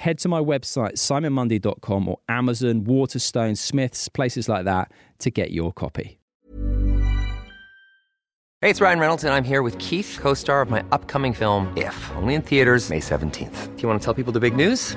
head to my website, simonmundie.com or Amazon, Waterstone, Smiths, places like that to get your copy. Hey, it's Ryan Reynolds, and I'm here with Keith, co star of my upcoming film, If, only in theaters, May 17th. Do you want to tell people the big news?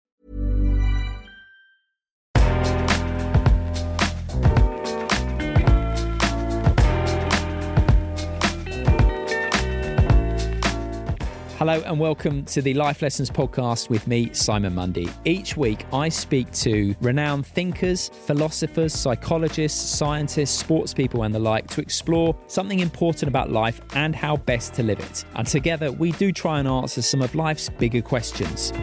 Hello and welcome to the Life Lessons podcast with me, Simon Mundie. Each week, I speak to renowned thinkers, philosophers, psychologists, scientists, sports people, and the like to explore something important about life and how best to live it. And together, we do try and answer some of life's bigger questions.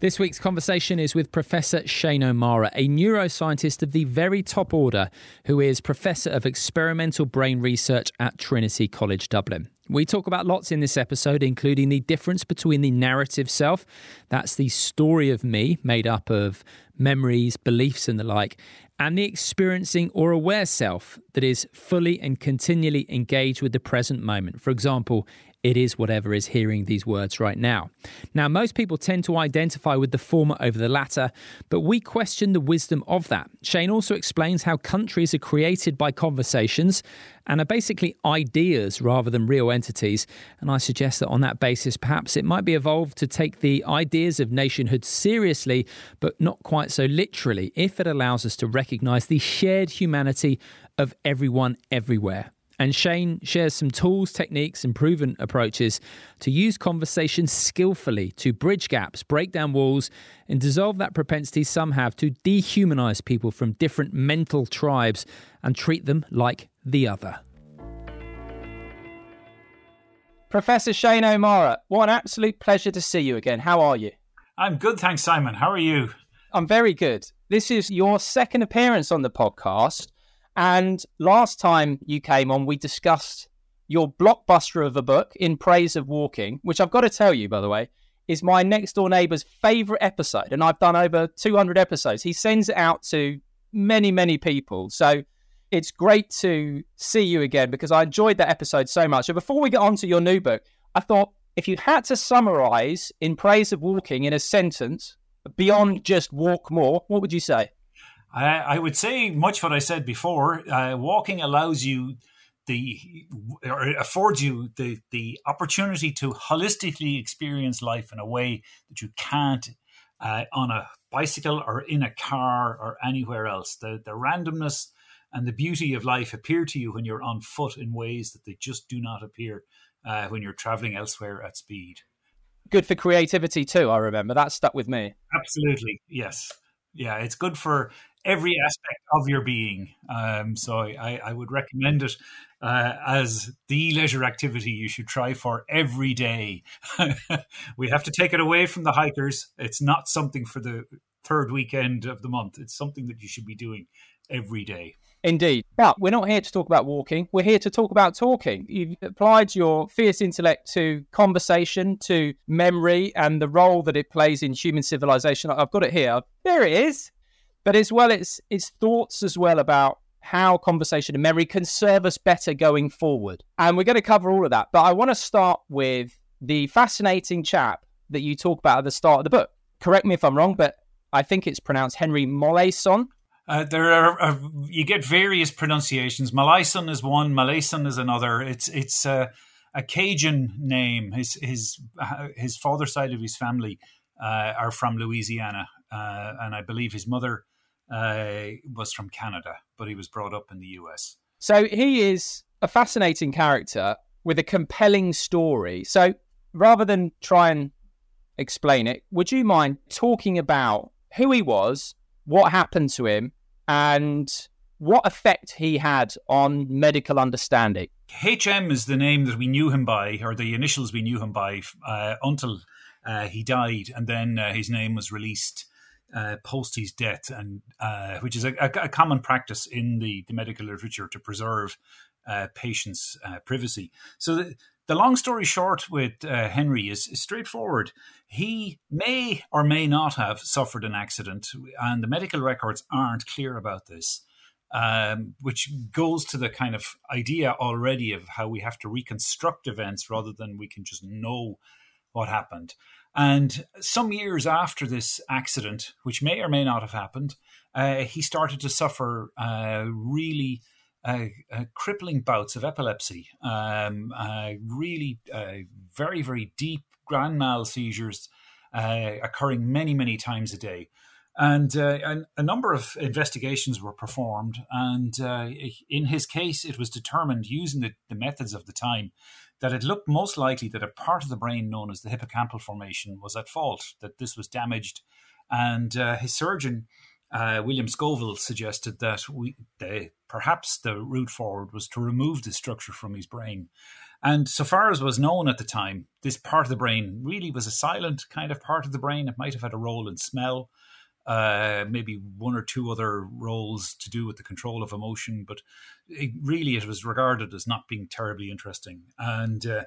This week's conversation is with Professor Shane O'Mara, a neuroscientist of the very top order who is Professor of Experimental Brain Research at Trinity College Dublin. We talk about lots in this episode, including the difference between the narrative self, that's the story of me made up of memories, beliefs, and the like, and the experiencing or aware self that is fully and continually engaged with the present moment. For example, it is whatever is hearing these words right now. Now, most people tend to identify with the former over the latter, but we question the wisdom of that. Shane also explains how countries are created by conversations and are basically ideas rather than real entities. And I suggest that on that basis, perhaps it might be evolved to take the ideas of nationhood seriously, but not quite so literally, if it allows us to recognize the shared humanity of everyone everywhere. And Shane shares some tools, techniques, and proven approaches to use conversation skillfully to bridge gaps, break down walls, and dissolve that propensity some have to dehumanize people from different mental tribes and treat them like the other. Professor Shane O'Mara, what an absolute pleasure to see you again. How are you? I'm good, thanks, Simon. How are you? I'm very good. This is your second appearance on the podcast. And last time you came on, we discussed your blockbuster of a book, In Praise of Walking, which I've got to tell you, by the way, is my next door neighbor's favorite episode. And I've done over 200 episodes. He sends it out to many, many people. So it's great to see you again because I enjoyed that episode so much. So before we get on to your new book, I thought if you had to summarize In Praise of Walking in a sentence beyond just walk more, what would you say? I, I would say much what I said before. Uh, walking allows you the or affords you the the opportunity to holistically experience life in a way that you can't uh, on a bicycle or in a car or anywhere else. The the randomness and the beauty of life appear to you when you're on foot in ways that they just do not appear uh, when you're traveling elsewhere at speed. Good for creativity too. I remember that stuck with me. Absolutely, yes, yeah. It's good for every aspect of your being. Um, so I, I, would recommend it uh, as the leisure activity you should try for every day. we have to take it away from the hikers. It's not something for the third weekend of the month. It's something that you should be doing every day. Indeed. But we're not here to talk about walking. We're here to talk about talking. You've applied your fierce intellect to conversation, to memory, and the role that it plays in human civilization. I've got it here. There it is but as well it's it's thoughts as well about how conversation and memory can serve us better going forward. And we're going to cover all of that. But I want to start with the fascinating chap that you talk about at the start of the book. Correct me if I'm wrong, but I think it's pronounced Henry Molaison. Uh, there are uh, you get various pronunciations. Molaison is one, Molaison is another. It's it's uh, a Cajun name. His his his father's side of his family uh, are from Louisiana, uh, and I believe his mother was from Canada, but he was brought up in the U.S. So he is a fascinating character with a compelling story. So rather than try and explain it, would you mind talking about who he was, what happened to him, and what effect he had on medical understanding? HM is the name that we knew him by, or the initials we knew him by, uh, until uh, he died, and then uh, his name was released uh, post his death, and uh, which is a, a, common practice in the, the medical literature to preserve uh, patients' privacy. So. The, the long story short with uh, Henry is, is, straightforward. He may or may not have suffered an accident, and the medical records aren't clear about this, um, which goes to the kind of idea already of how we have to reconstruct events rather than we can just know what happened. And some years after this accident, which may or may not have happened, uh, he started to suffer uh, really uh, uh, crippling bouts of epilepsy, um, uh, really uh, very, very deep grand mal seizures occurring many, many times a day. And, and, a number of investigations were performed. And in his case, it was determined using the, the methods of the time that it looked most likely that a part of the brain known as the hippocampal formation was at fault, that this was damaged. And his surgeon uh, William Scoville suggested that we the, perhaps the route forward was to remove this structure from his brain. And so far as was known at the time, this part of the brain really was a silent kind of part of the brain. It might have had a role in smell, uh, maybe one or two other roles to do with the control of emotion, but it, really it was regarded as not being terribly interesting. And uh,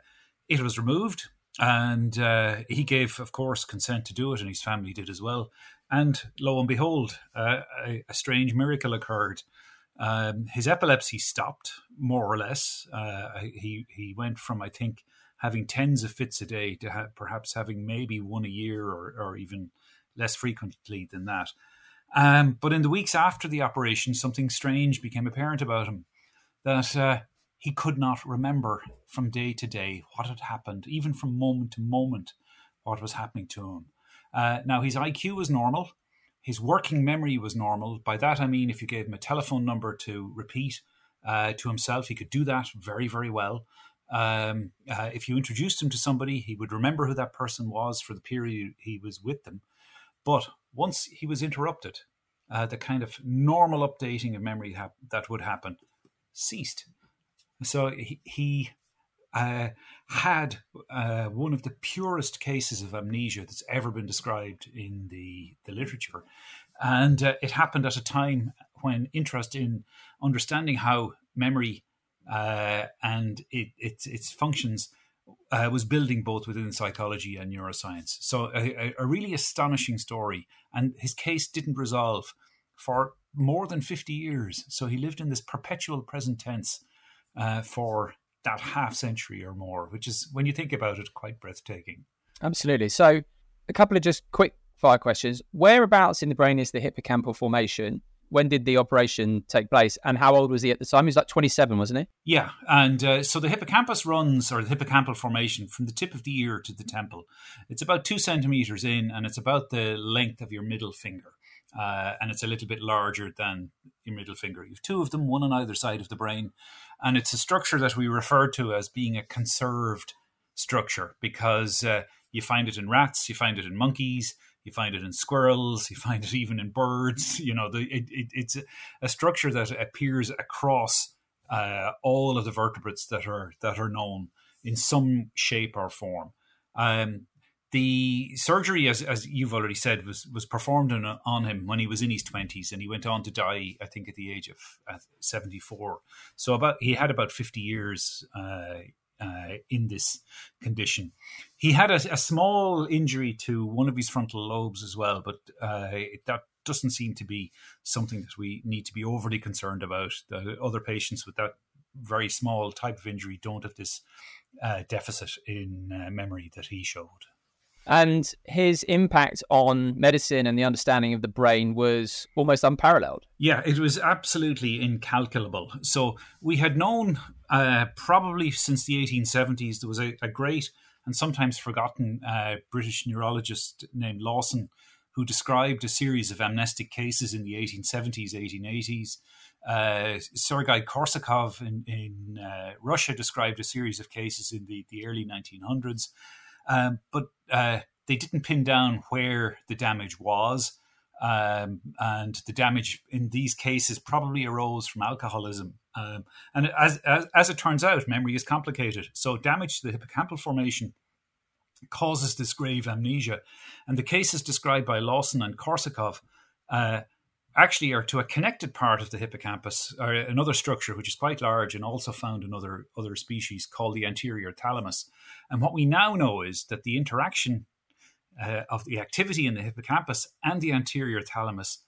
it was removed. And uh, he gave, of course, consent to do it, and his family did as well. And lo and behold, uh, a, a, strange miracle occurred. Um, his epilepsy stopped, more or less. Uh, he he went from I think having tens of fits a day to ha- perhaps having maybe one a year, or, or even less frequently than that. Um, but in the weeks after the operation, something strange became apparent about him. That uh, he could not remember from day to day what had happened, even from moment to moment, what was happening to him. Uh, now, his IQ was normal. His working memory was normal. By that, I mean if you gave him a telephone number to repeat uh, to himself, he could do that very, very well. Um, uh, if you introduced him to somebody, he would remember who that person was for the period he was with them. But once he was interrupted, uh, the kind of normal updating of memory ha- that would happen ceased. So he, he uh, had uh, one of the purest cases of amnesia that's ever been described in the, the literature. And uh, it happened at a time when interest in understanding how memory uh, and it, it, its functions uh, was building both within psychology and neuroscience. So, a, a really astonishing story. And his case didn't resolve for more than 50 years. So, he lived in this perpetual present tense uh, for that half century or more, which is, when you think about it, quite breathtaking. Absolutely. So, a couple of just quick fire questions. Whereabouts in the brain is the hippocampal formation? When did the operation take place? And how old was he at the time? He was like 27, wasn't he? Yeah. And uh, so the hippocampus runs, or the hippocampal formation, from the tip of the ear to the temple. It's about two centimeters in, and it's about the length of your middle finger. Uh, and it's a little bit larger than your middle finger. You have two of them, one on either side of the brain, and it's a structure that we refer to as being a conserved structure because uh, you find it in rats, you find it in monkeys, you find it in squirrels, you find it even in birds. You know, the, it, it, it's a structure that appears across uh, all of the vertebrates that are that are known in some shape or form. Um, the surgery, as, as you've already said, was was performed on, on him when he was in his twenties, and he went on to die, I think, at the age of seventy four. So about he had about fifty years uh, uh, in this condition. He had a, a, small injury to one of his frontal lobes as well, but uh, that doesn't seem to be something that we need to be overly concerned about. The other patients with that very small type of injury don't have this uh, deficit in uh, memory that he showed. And his impact on medicine and the understanding of the brain was almost unparalleled. Yeah, it was absolutely incalculable. So we had known uh, probably since the 1870s there was a, a great and sometimes forgotten uh, British neurologist named Lawson who described a series of amnestic cases in the 1870s, 1880s. Uh, Sergei Korsakov in, in uh, Russia described a series of cases in the, the early 1900s. Um, but uh, they didn't pin down where the damage was. Um, and the damage in these cases probably arose from alcoholism. Um, and as, as, as it turns out, memory is complicated. So, damage to the hippocampal formation causes this grave amnesia. And the cases described by Lawson and Korsakov uh, actually are to a connected part of the hippocampus, or another structure which is quite large and also found in other, other species called the anterior thalamus. And what we now know is that the interaction uh, of the activity in the hippocampus and the anterior thalamus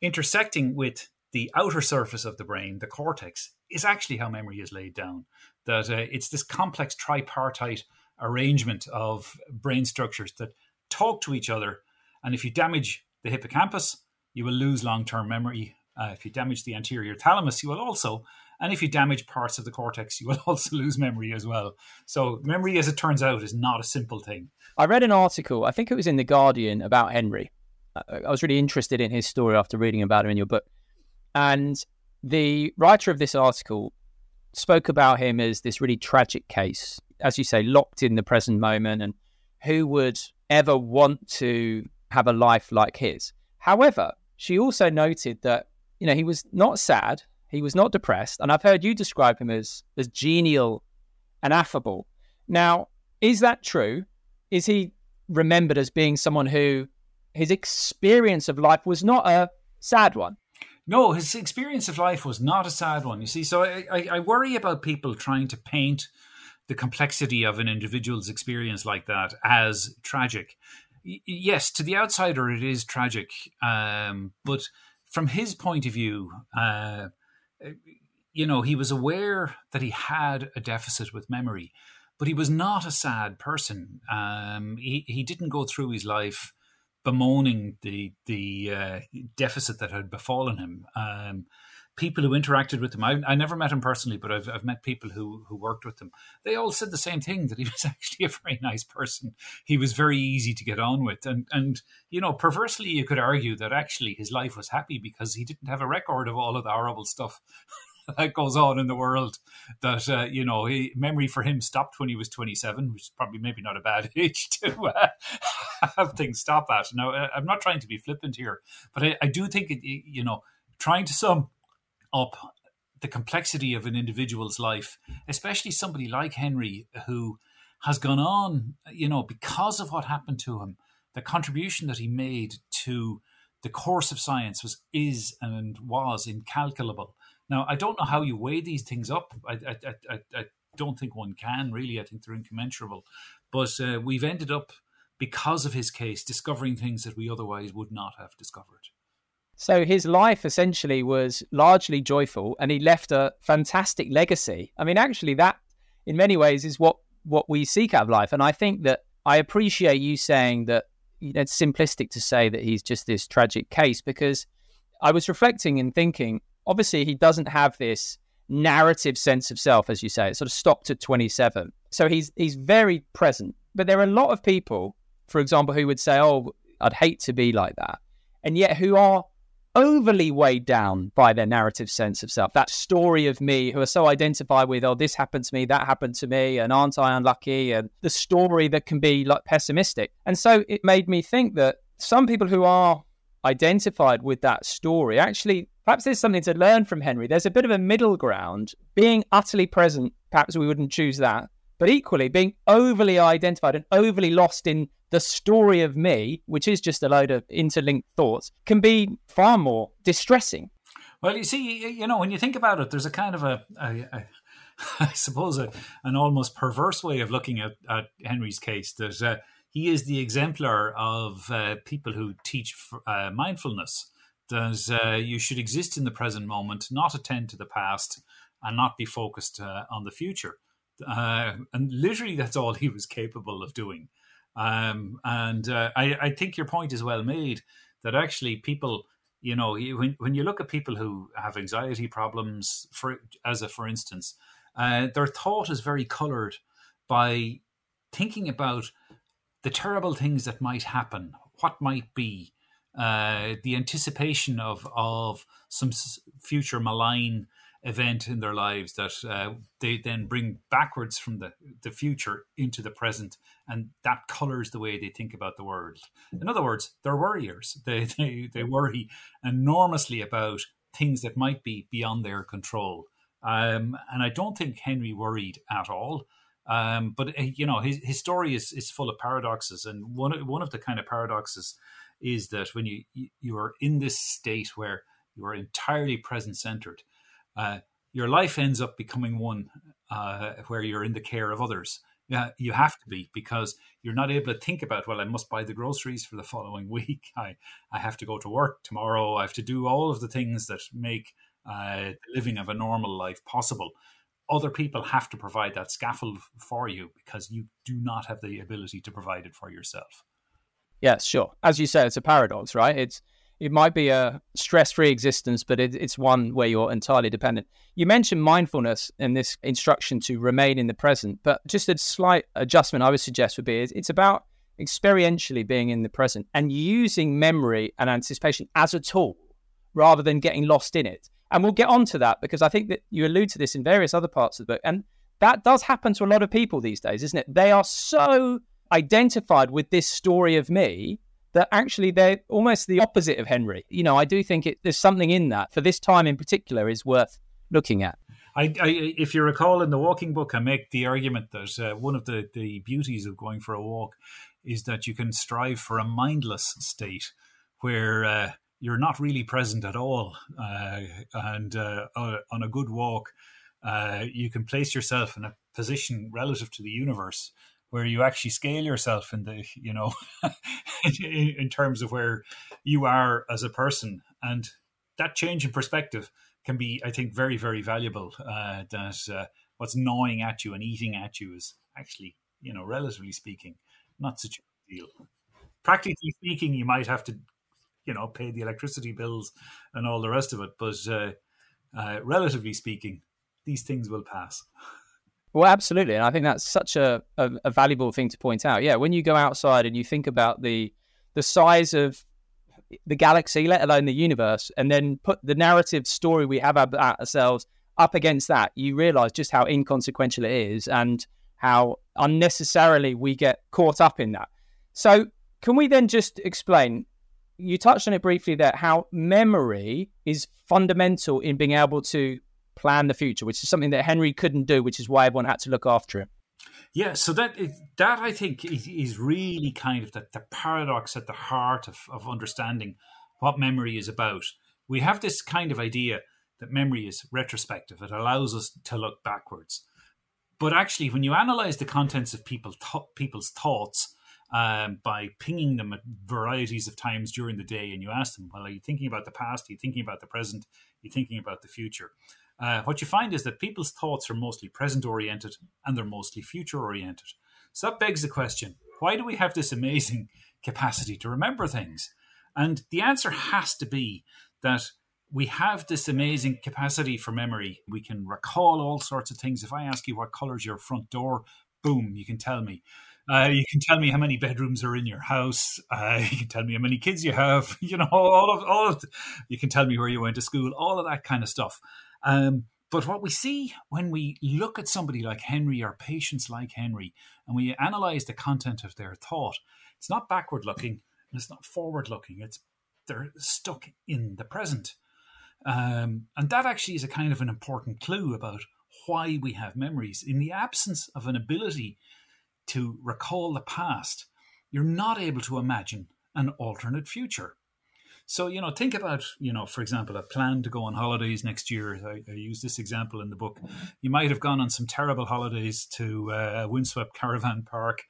intersecting with the outer surface of the brain, the cortex, is actually how memory is laid down. That uh, it's this complex tripartite arrangement of brain structures that talk to each other. And if you damage the hippocampus, you will lose long term memory. Uh, if you damage the anterior thalamus, you will also. And if you damage parts of the cortex, you will also lose memory as well. So, memory, as it turns out, is not a simple thing. I read an article, I think it was in The Guardian, about Henry. I was really interested in his story after reading about him in your book. And the writer of this article spoke about him as this really tragic case, as you say, locked in the present moment. And who would ever want to have a life like his? However, she also noted that, you know, he was not sad, he was not depressed. And I've heard you describe him as, as genial and affable. Now, is that true? Is he remembered as being someone who his experience of life was not a sad one? No, his experience of life was not a sad one. You see, so I, I, I worry about people trying to paint the complexity of an individual's experience like that as tragic yes, to the outsider, it is tragic. Um, but from his point of view, uh, you know, he was aware that he had a deficit with memory, but he was not a sad person. Um, he, he didn't go through his life bemoaning the the uh, deficit that had befallen him. Um, people who interacted with him, I, I never met him personally, but I've, I've met people who, who worked with him. They all said the same thing that he was actually a very nice person. He was very easy to get on with. And, and, you know, perversely, you could argue that actually his life was happy because he didn't have a record of all of the horrible stuff that goes on in the world. That, uh, you know, he, memory for him stopped when he was 27, which is probably maybe not a bad age to uh, have things stop at. Now, uh, I'm not trying to be flippant here, but I, I do think, it, you know, trying to sum up the complexity of an individual's life, especially somebody like Henry, who has gone on, you know, because of what happened to him, the contribution that he made to the course of science was is and was incalculable. Now, I don't know how you weigh these things up. I, I, I, I don't think one can really. I think they're incommensurable. But uh, we've ended up, because of his case, discovering things that we otherwise would not have discovered. So his life essentially was largely joyful and he left a fantastic legacy. I mean, actually, that in many ways is what, what we seek out of life. And I think that I appreciate you saying that you know, it's simplistic to say that he's just this tragic case because I was reflecting and thinking, obviously, he doesn't have this narrative sense of self, as you say. It sort of stopped at 27. So he's he's very present. But there are a lot of people, for example, who would say, Oh, I'd hate to be like that. And yet who are overly weighed down by their narrative sense of self. That story of me who are so identified with, oh, this happened to me, that happened to me, and aren't I unlucky? And the story that can be like pessimistic. And so it made me think that some people who are identified with that story actually perhaps there's something to learn from Henry. There's a bit of a middle ground, being utterly present, perhaps we wouldn't choose that, but equally being overly identified and overly lost in the story of me, which is just a load of interlinked thoughts, can be far more distressing. Well, you see, you know, when you think about it, there's a kind of a, a, a I suppose, a, an almost perverse way of looking at, at Henry's case that uh, he is the exemplar of uh, people who teach uh, mindfulness. that uh, you should exist in the present moment, not attend to the past, and not be focused uh, on the future. Uh, and literally, that's all he was capable of doing. Um, and uh, I, I, think your point is well made that actually people, you know, when, when you look at people who have anxiety problems, for as a for instance, uh, their thought is very colored by thinking about the terrible things that might happen, what might be, uh, the anticipation of of some future malign event in their lives that uh, they then bring backwards from the, the future into the present and that colors the way they think about the world. In other words they're worriers. They, they, they worry enormously about things that might be beyond their control. Um, and i don't think henry worried at all. Um, but uh, you know his, his story is, is full of paradoxes and one, one of the kind of paradoxes is that when you you are in this state where you are entirely present centered, uh, your life ends up becoming one uh, where you're in the care of others. Yeah, you have to be because you're not able to think about. Well, I must buy the groceries for the following week. I I have to go to work tomorrow. I have to do all of the things that make uh, the living of a normal life possible. Other people have to provide that scaffold for you because you do not have the ability to provide it for yourself. Yes, sure. As you said, it's a paradox, right? It's it might be a stress-free existence, but it, it's one where you're entirely dependent. You mentioned mindfulness in this instruction to remain in the present, but just a slight adjustment I would suggest would be it's about experientially being in the present and using memory and anticipation as a tool rather than getting lost in it. And we'll get on to that because I think that you allude to this in various other parts of the book. And that does happen to a lot of people these days, isn't it? They are so identified with this story of me that actually they're almost the opposite of Henry. You know, I do think it, there's something in that for this time in particular is worth looking at. I, I, if you recall in the walking book, I make the argument that uh, one of the, the beauties of going for a walk is that you can strive for a mindless state where uh, you're not really present at all. Uh, and uh, on a good walk, uh, you can place yourself in a position relative to the universe where you actually scale yourself in the you know in, in, terms of where you are as a person. And that change in perspective can be i think very very valuable uh, that uh, what's gnawing at you and eating at you is actually you know relatively speaking not such a deal. Practically speaking you might have to you know pay the electricity bills and all the rest of it but uh, uh relatively speaking these things will pass Well, absolutely, and I think that's such a, a, a, valuable thing to point out. Yeah, when you go outside and you think about the the size of the galaxy, let alone the universe, and then put the narrative story we have about ourselves up against that, you realize just how inconsequential it is and how unnecessarily we get caught up in that. So, can we then just explain? You touched on it briefly there, how memory is fundamental in being able to plan the future, which is something that Henry couldn't do, which is why everyone had to look after him. Yeah, so that that I think is really kind of the, the paradox at the heart of, of understanding what memory is about. We have this kind of idea that memory is retrospective; it allows us to look backwards. But actually, when you analyze the contents of people th- people's thoughts um, by pinging them at varieties of times during the day, and you ask them, "Well, are you thinking about the past? Are you thinking about the present? Are you thinking about the future?" Uh, what you find is that people's thoughts are mostly present oriented and they're mostly future oriented. So that begs the question why do we have this amazing capacity to remember things? And the answer has to be that we have this amazing capacity for memory. We can recall all sorts of things. If I ask you what color's your front door, boom, you can tell me. Uh, you can tell me how many bedrooms are in your house. Uh, you can tell me how many kids you have. You know, all of all of. The, you can tell me where you went to school. All of that kind of stuff. Um, but what we see when we look at somebody like Henry or patients like Henry and we analyze the content of their thought, it's not backward looking and it's not forward looking. It's they're stuck in the present. Um, and that actually is a kind of an important clue about why we have memories. In the absence of an ability to recall the past, you're not able to imagine an alternate future. So, you know, think about, you know, for example, a plan to go on holidays next year. I, I use this example in the book. You might have gone on some terrible holidays to uh, windswept caravan park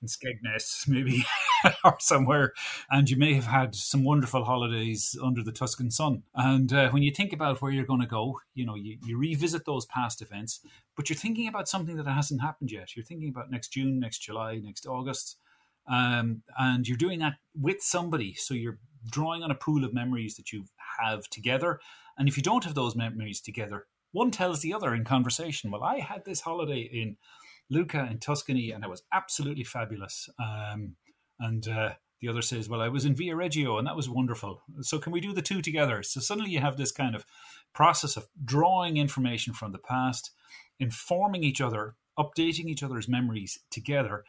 in Skegness, maybe, or somewhere, and you may have had some wonderful holidays under the Tuscan sun. And uh, when you think about where you're going to go, you know, you, you revisit those past events, but you're thinking about something that hasn't happened yet. You're thinking about next June, next July, next August. Um, and you're doing that with somebody. So you're drawing on a pool of memories that you have together. And if you don't have those memories together, one tells the other in conversation. Well, I had this holiday in Lucca in Tuscany, and it was absolutely fabulous. Um, and uh, the other says, Well, I was in Via Viareggio, and that was wonderful. So, can we do the two together? So, suddenly you have this kind of process of drawing information from the past, informing each other, updating each other's memories together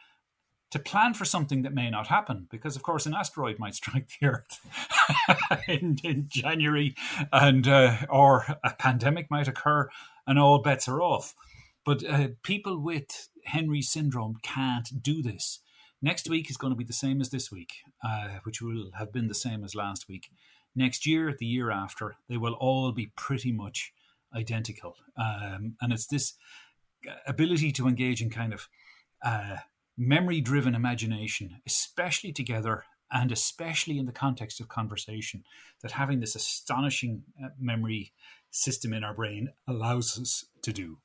to plan for something that may not happen because of course an asteroid might strike the earth in, in, january and uh, or a pandemic might occur and all bets are off but uh, people with henry syndrome can't do this. Next week is going to be the same as this week, uh, which will have been the same as last week. Next year, the year after, they will all be pretty much identical. Um, and it's this ability to engage in kind of uh, memory driven imagination, especially together and especially in the context of conversation, that having this astonishing uh, memory system in our brain allows us to do.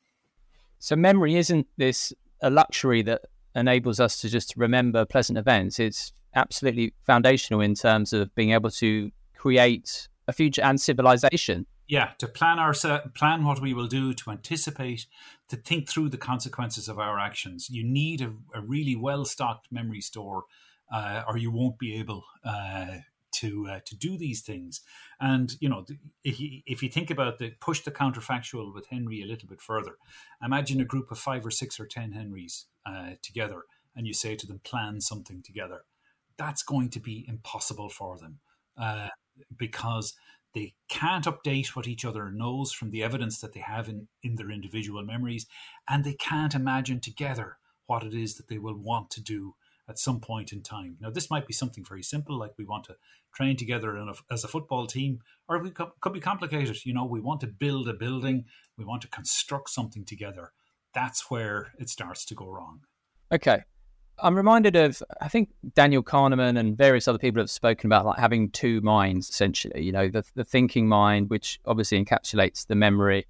So memory isn't this a luxury that enables us to just remember pleasant events. It's absolutely foundational in terms of being able to create a future and civilization. Yeah, to plan our plan what we will do, to anticipate, to think through the consequences of our actions. You need a, a really well stocked memory store, uh, or you won't be able uh, to uh, to do these things. And you know, if you, if you think about the push the counterfactual with Henry a little bit further, imagine a group of five or six or ten Henrys uh, together, and you say to them, plan something together. That's going to be impossible for them uh, because they can't update what each other knows from the evidence that they have in, in their individual memories, and they can't imagine together what it is that they will want to do at some point in time. Now, this might be something very simple, like we want to train together a, as a football team, or it could be complicated. You know, we want to build a building, we want to construct something together. That's where it starts to go wrong. Okay. I'm reminded of, I think Daniel Kahneman and various other people have spoken about like having two minds, essentially. You know, the, the thinking mind, which obviously encapsulates the memory,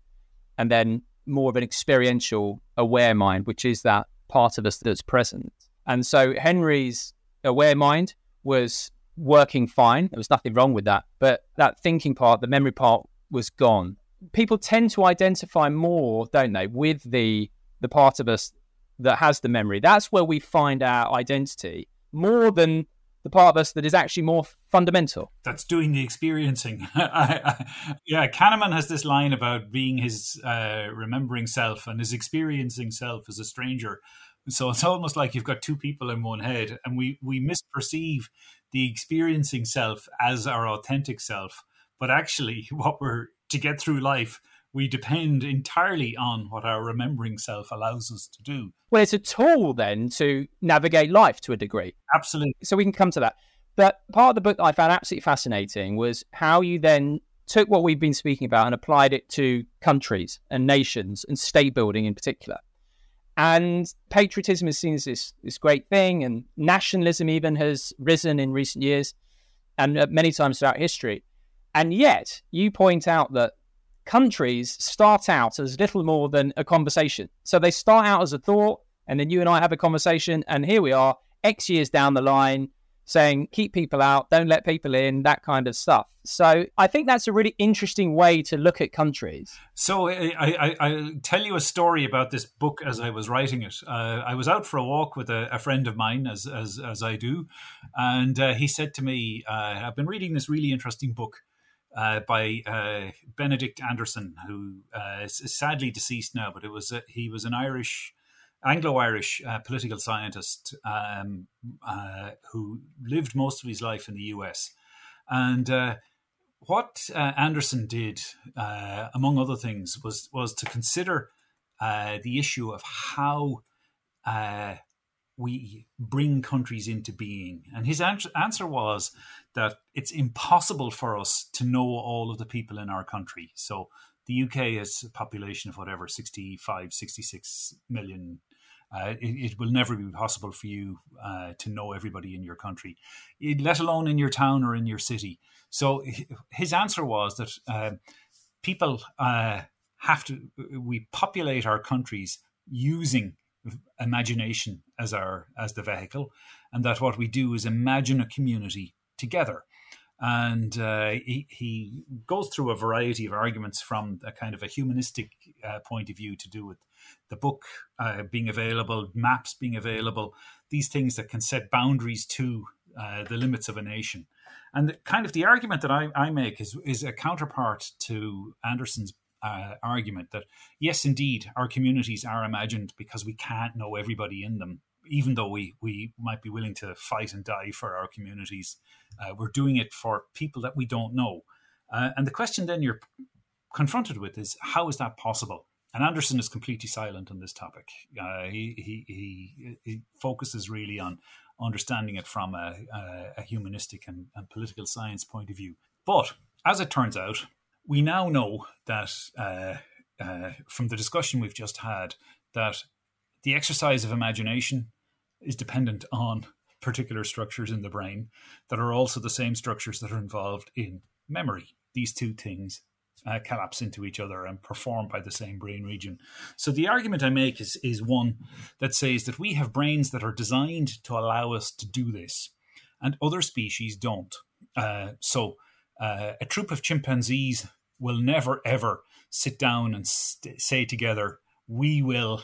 and then more of an experiential, aware mind, which is that part of us that's present. And so Henry's aware mind was working fine. There was nothing wrong with that. But that thinking part, the memory part, was gone. People tend to identify more, don't they, with the the part of us that has the memory. That's where we find our identity more than the part of us that is actually more fundamental. That's doing the experiencing. I, I, yeah, Kahneman has this line about being his uh, remembering self and his experiencing self as a stranger. So it's almost like you've got two people in one head, and we we misperceive the experiencing self as our authentic self. But actually, what we're to get through life, we depend entirely on what our remembering self allows us to do. Well, it's a tool then to navigate life to a degree. Absolutely. So we can come to that. But part of the book that I found absolutely fascinating was how you then took what we've been speaking about and applied it to countries and nations and state building in particular. And patriotism is seen as this, this great thing, and nationalism even has risen in recent years and uh, many times throughout history. And yet, you point out that countries start out as little more than a conversation. So they start out as a thought, and then you and I have a conversation, and here we are, X years down the line, saying keep people out, don't let people in, that kind of stuff. So I think that's a really interesting way to look at countries. So I, I, will tell you a story about this book as I was writing it. Uh, I was out for a walk with a, a, friend of mine, as as, as I do, and uh, he said to me, uh, "I've been reading this really interesting book." Uh, by uh, Benedict Anderson, who uh, is sadly deceased now, but it was he was an Irish Anglo-Irish uh, political scientist um, uh, who lived most of his life in the U.S. And uh, what Anderson did, among other things, was was to consider the issue of how we bring countries into being. And his answer was that it's impossible for us to know all of the people in our country. So the UK has a population of whatever 65, 66 million Uh, it, it, will never be possible for you uh, to know everybody in your country, let alone in your town or in your city. So his answer was that uh, people uh, have to, we populate our countries using imagination as our as the vehicle, and that what we do is imagine a community together. And uh, he, he goes through a variety of arguments from a kind of a humanistic uh, point of view to do with the book uh, being available, maps being available, these things that can set boundaries to uh, the limits of a nation. And the, kind of the argument that I, I make is, is a counterpart to Anderson's uh, argument that yes, indeed, our communities are imagined because we can't know everybody in them. Even though we, we might be willing to fight and die for our communities, uh, we're doing it for people that we don't know. Uh, and the question then you're confronted with is how is that possible? And Anderson is completely silent on this topic. Uh, he, he, he, he, focuses really on understanding it from a, a, a humanistic and, and, political science point of view. But as it turns out, we now know that uh, uh, from the discussion we've just had, that the exercise of imagination is dependent on particular structures in the brain that are also the same structures that are involved in memory. These two things uh, collapse into each other and perform by the same brain region. So the argument I make is is one that says that we have brains that are designed to allow us to do this, and other species don't. Uh, so uh, a troop of chimpanzees will never ever sit down and st- say together, "We will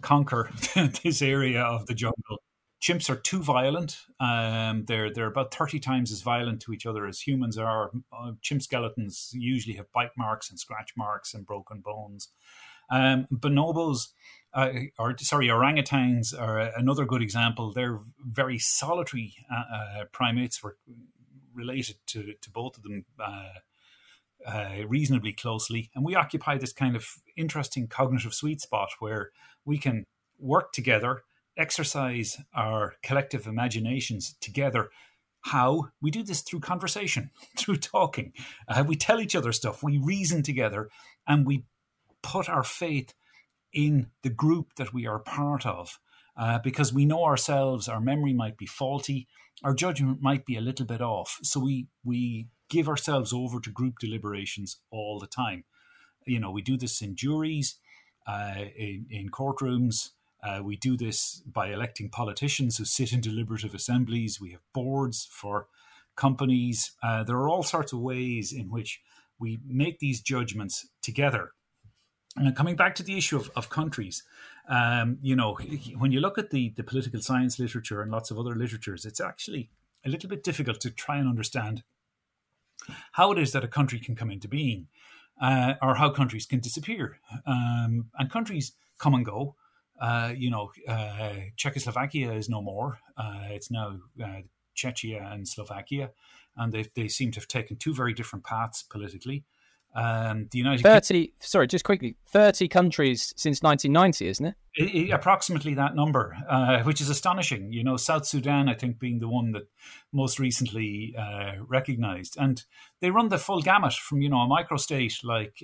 conquer this area of the jungle." chimps are too violent. Um, they're they're about thirty times as violent to each other as humans are. Uh, chimp skeletons usually have bite marks and scratch marks and broken bones. Um, bonobos, uh, or sorry, orangutans are another good example. They're very solitary uh, uh primates. Were related to to both of them. Uh, reasonably closely, and we occupy this kind of interesting cognitive sweet spot where we can work together exercise our collective imaginations together. How? We do this through conversation, through talking. Uh, we tell each other stuff, we reason together, and we put our faith in the group that we are part of. Uh, because we know ourselves, our memory might be faulty, our judgment might be a little bit off. So we we give ourselves over to group deliberations all the time. You know, we do this in juries, uh, in, in courtrooms, uh, we do this by electing politicians who sit in deliberative assemblies. We have boards for companies. Uh, there are all sorts of ways in which we make these judgments together. And coming back to the issue of, of countries, um, you know, when you look at the, the political science literature and lots of other literatures, it's actually a little bit difficult to try and understand how it is that a country can come into being uh, or how countries can disappear. Um, and countries come and go. Uh, you know, uh, Czechoslovakia is no more. Uh, it's now uh, Czechia and Slovakia, and they they seem to have taken two very different paths politically. Um, the United thirty, sorry, just quickly, thirty countries since nineteen ninety, isn't it? it, it approximately that number, uh, which is astonishing. You know, South Sudan, I think, being the one that most recently uh, recognised, and they run the full gamut from you know a microstate like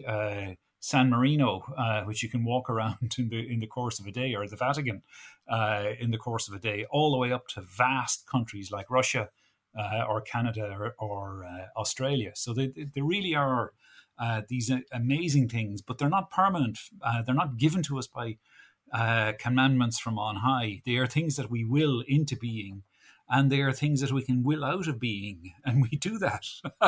San Marino, uh, which you can walk around in the in the course of a day, or the Vatican uh, in the course of a day, all the way up to vast countries like Russia uh, or Canada or, or uh, Australia. So they they really are uh, these amazing things, but they're not permanent. Uh, they're not given to us by commandments from on high. They are things that we will into being and they are things that we can will out of being, and we do that,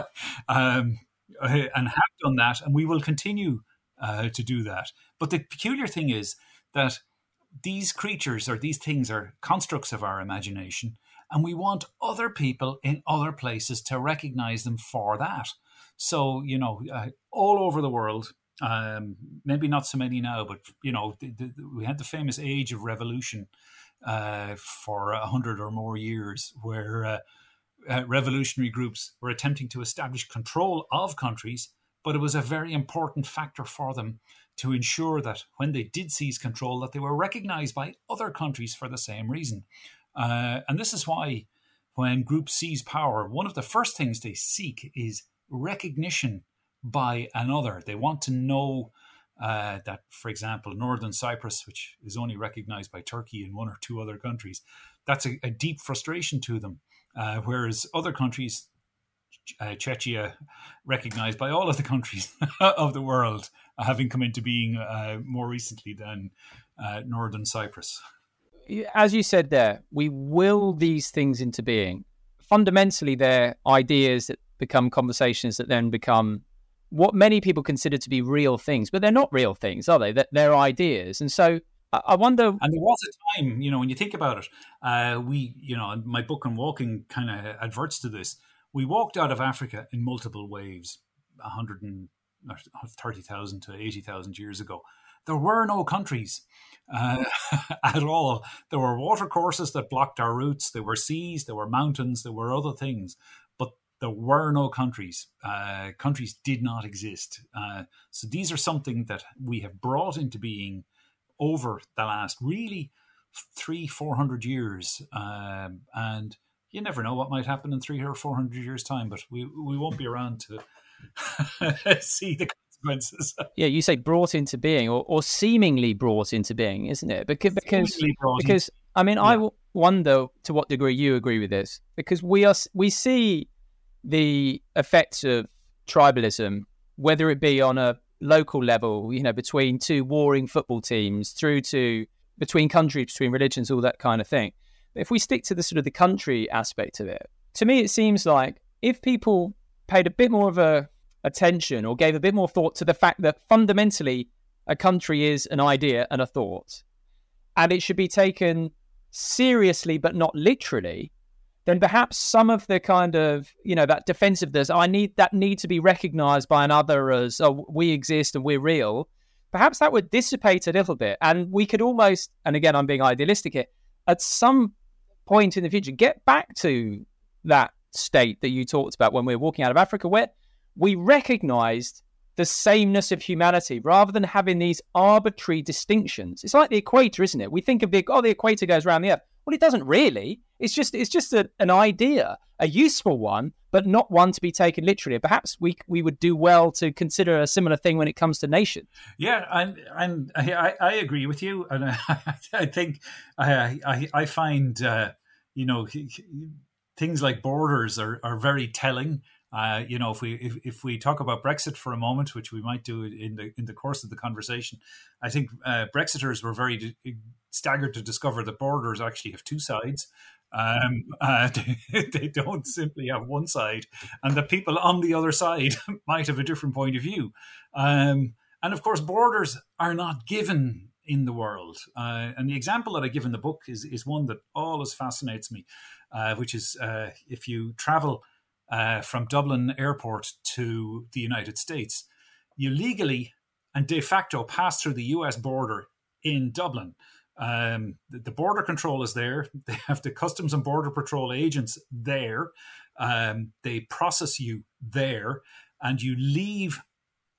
um, and have done that, and we will continue uh, to do that. But the peculiar thing is that these creatures or these things are constructs of our imagination, and we want other people in other places to recognize them for that. So, you know, uh, all over the world, um, maybe not so many now, but, you know, the, the, we had the famous age of revolution uh, for a hundred or more years where uh, uh, revolutionary groups were attempting to establish control of countries but it was a very important factor for them to ensure that when they did seize control that they were recognized by other countries for the same reason. Uh, and this is why when groups seize power one of the first things they seek is recognition by another they want to know uh, that, for example, Northern Cyprus, which is only recognized by Turkey and one or two other countries, that's a, a deep frustration to them. Uh, whereas other countries, uh, Czechia, recognized by all of the countries of the world, having come into being uh, more recently than uh, Northern Cyprus. As you said there, we will these things into being. Fundamentally, they're ideas that become conversations that then become what many people consider to be real things, but they're not real things, are they? That They're ideas. And so I wonder. And there was a time, you know, when you think about it, uh, we, you know, my book on walking kind of adverts to this. We walked out of Africa in multiple waves, 130,000 to 80,000 years ago. There were no countries uh, at all. There were watercourses that blocked our routes. There were seas, there were mountains, there were other things there were no countries. Uh, countries did not exist. Uh, so these are something that we have brought into being over the last really three, four hundred years. Um, and you never know what might happen in three or four hundred years' time, but we, we won't be around to see the consequences. Yeah, you say brought into being or, or seemingly brought into being, isn't it? Because, because, because I mean, yeah. I wonder to what degree you agree with this because we are we see the effects of tribalism, whether it be on a local level, you know, between two warring football teams, through to between countries, between religions, all that kind of thing. If we stick to the sort of the country aspect of it, to me, it seems like if people paid a bit more of a attention or gave a bit more thought to the fact that fundamentally a country is an idea and a thought, and it should be taken seriously but not literally, then perhaps some of the kind of you know that defensiveness i need that need to be recognized by another as oh we exist and we're real. Perhaps that would dissipate a little bit and we could almost and again i'm being idealistic here at some point in the future get back to that state that you talked about when we were walking out of africa where we recognized the sameness of humanity rather than having these arbitrary distinctions. It's like the equator isn't it? We think of the oh the equator goes around the earth well, it doesn't really. It's just it's just a, an idea, a useful one, but not one to be taken literally. Perhaps we we would do well to consider a similar thing when it comes to nation. Yeah, and and I, I agree with you, and I, I think I I, I find uh, you know things like borders are, are very telling. Uh, you know, if we if, if we talk about Brexit for a moment, which we might do in the in the course of the conversation, I think uh, Brexiters were very staggered to discover that borders actually have two sides. Um, uh, they, they, don't simply have one side, and the people on the other side might have a different point of view. Um, and of course, borders are not given in the world. Uh, and the example that I give in the book is, is one that always fascinates me, uh, which is uh, if you travel uh, from Dublin Airport to the United States, you legally and de facto pass through the US border in Dublin. Um, the, border control is there. They have the Customs and Border Patrol agents there. Um, they process you there, and you leave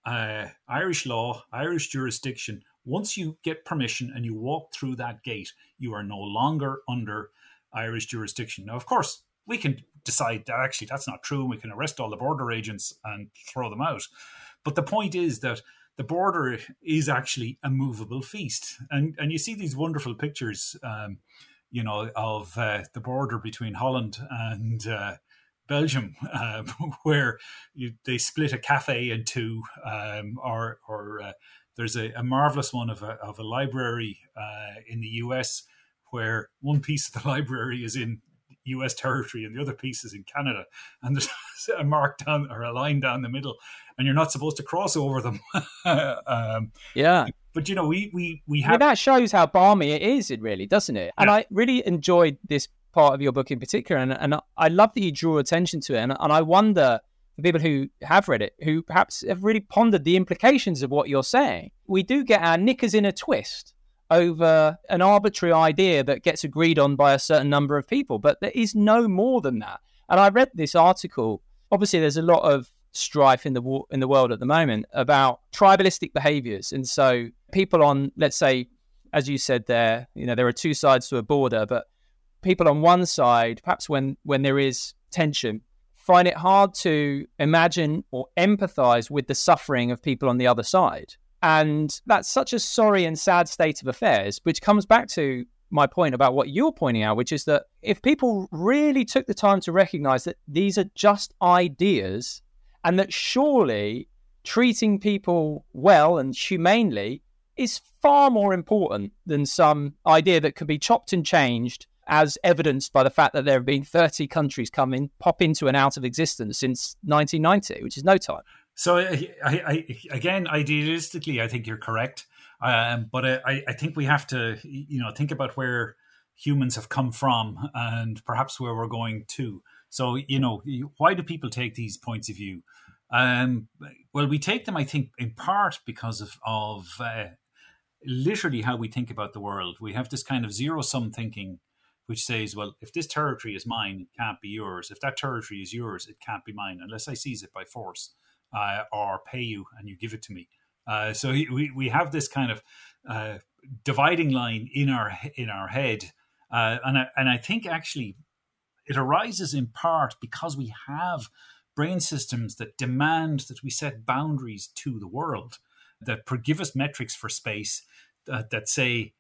uh, Irish law, Irish jurisdiction. Once you get permission and you walk through that gate, you are no longer under Irish jurisdiction. Now, of course, we can decide that actually that's not true and we can arrest all the border agents and throw them out. But the point is that the border is actually a movable feast, and and you see these wonderful pictures, um, you know, of uh, the border between Holland and uh, Belgium, uh, where you, they split a cafe in two, um, or or uh, there's a, a, marvelous one of a of a library uh, in the U.S. where one piece of the library is in US territory and the other pieces in Canada. And there's a mark down or a line down the middle, and you're not supposed to cross over them. um, yeah. But you know, we we we have I mean, that shows how balmy it is. It really doesn't it? And yeah. I really enjoyed this part of your book in particular, and and I love that you draw attention to it. And, and I wonder for people who have read it, who perhaps have really pondered the implications of what you're saying. We do get our knickers in a twist over an arbitrary idea that gets agreed on by a certain number of people. But there is no more than that. And I read this article. Obviously, there's a lot of strife in the war, in the world at the moment about tribalistic behaviors, and so people on, let's say, as you said there, you know, there are two sides to a border, but people on one side, perhaps when when there is tension, find it hard to imagine or empathize with the suffering of people on the other side. And that's such a sorry and sad state of affairs, which comes back to my point about what you're pointing out, which is that if people really took the time to recognize that these are just ideas and that surely treating people well and humanely is far more important than some idea that can be chopped and changed as evidenced by the fact that there have been 30 countries come in, pop into and out of existence since 1990, which is no time. So, I, I, again, idealistically, I think you're correct. Um, but I, I think we have to, you know, think about where humans have come from and perhaps where we're going to. So, you know, why do people take these points of view? Um, well, we take them, I think, in part because of, of uh, literally how we think about the world. We have this kind of zero sum thinking, which says, well, if this territory is mine, it can't be yours. If that territory is yours, it can't be mine unless I seize it by force uh, or pay you and you give it to me. Uh, so we, we have this kind of uh, dividing line in our in our head, uh, and I, and I think actually it arises in part because we have brain systems that demand that we set boundaries to the world, that give us metrics for space, that, that say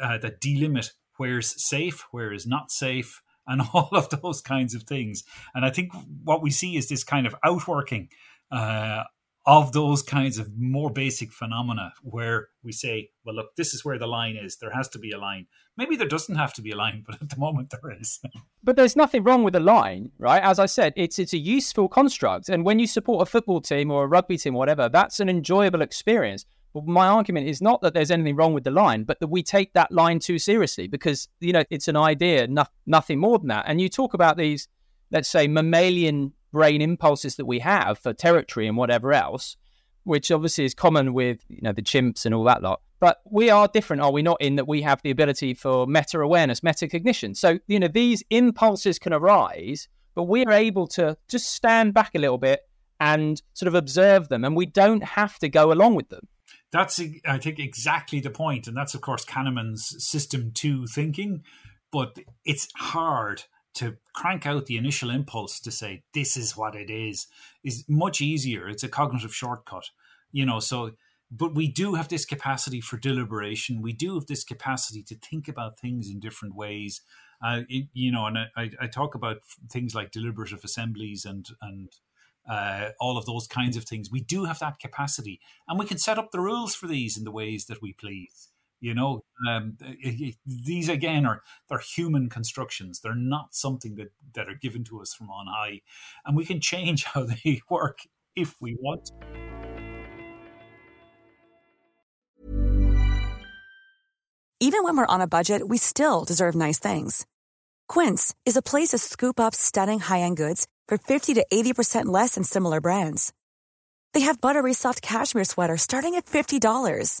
uh, that delimit where's safe, where is not safe, and all of those kinds of things. And I think what we see is this kind of outworking uh, of those kinds of more basic phenomena where we say, well, look, this is where the line is. There has to be a line. Maybe there doesn't have to be a line, but at the moment there is. but there's nothing wrong with a line, right? As I said, it's it's a useful construct. And when you support a football team or a rugby team or whatever, that's an enjoyable experience. But my argument is not that there's anything wrong with the line, but that we take that line too seriously because, you know, it's an idea, no, nothing more than that. And you talk about these, let's say, mammalian brain impulses that we have for territory and whatever else, which obviously is common with you know the chimps and all that lot. But we are different, are we not? In that we have the ability for meta awareness, metacognition. So you know these impulses can arise, but we are able to just stand back a little bit and sort of observe them, and we don't have to go along with them. That's I think exactly the point, and that's of course Kahneman's system two thinking. But it's hard to crank out the initial impulse to say this is what it is is much easier. It's a cognitive shortcut you know so but we do have this capacity for deliberation. We do have this capacity to think about things in different ways. Uh, it, you know and I, I talk about things like deliberative assemblies and and uh, all of those kinds of things. We do have that capacity and we can set up the rules for these in the ways that we please you know, um, these again are they're human constructions. They're not something that that are given to us from on high, and we can change how they work if we want. Even when we're on a budget, we still deserve nice things. Quince is a place to scoop up stunning high end goods for fifty to eighty percent less than similar brands. They have buttery soft cashmere sweaters starting at fifty dollars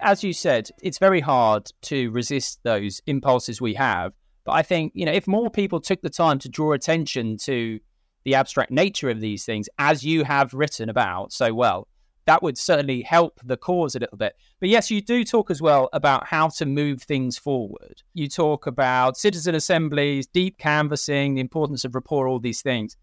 As you said, it's very hard to resist those impulses we have. But I think, you know, if more people took the time to draw attention to the abstract nature of these things, as you have written about so well, that would certainly help the cause a little bit. But yes, you do talk as well about how to move things forward. You talk about citizen assemblies, deep canvassing, the importance of rapport, all these things,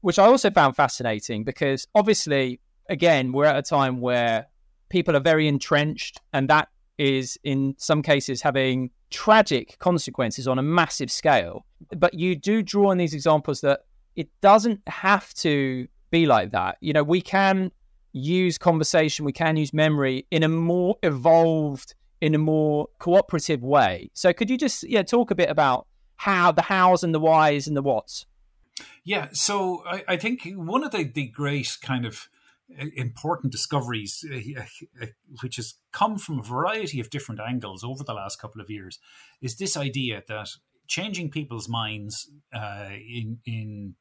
which I also found fascinating because obviously, again, we're at a time where people are very entrenched, and that is in some cases having tragic consequences on a massive scale. But you do draw on these examples that it doesn't have to be like that. You know, we can use conversation, we can use memory in a more evolved, in a more cooperative way. So could you just yeah talk a bit about how the hows and the whys and the whats? Yeah, so I, I think one of the, the great kind of important discoveries, uh, uh, which has come from a variety of different angles over the last couple of years, is this idea that changing people's minds uh, in in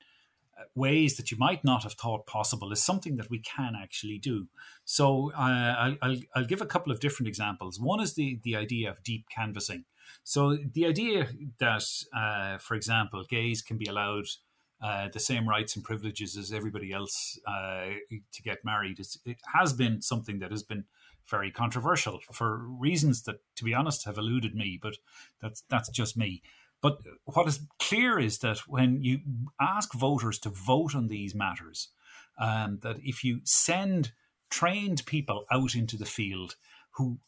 ways that you might not have thought possible is something that we can actually do. So uh, I'll, I'll, give a couple of different examples. One is the, the idea of deep canvassing. So the idea that, uh, for example, gays can be allowed uh, the same rights and privileges as everybody else uh, to get married is, it has been something that has been very controversial for reasons that, to be honest, have eluded me. But that's that's just me. But what is clear is that when you ask voters to vote on these matters, um, that if you send trained people out into the field who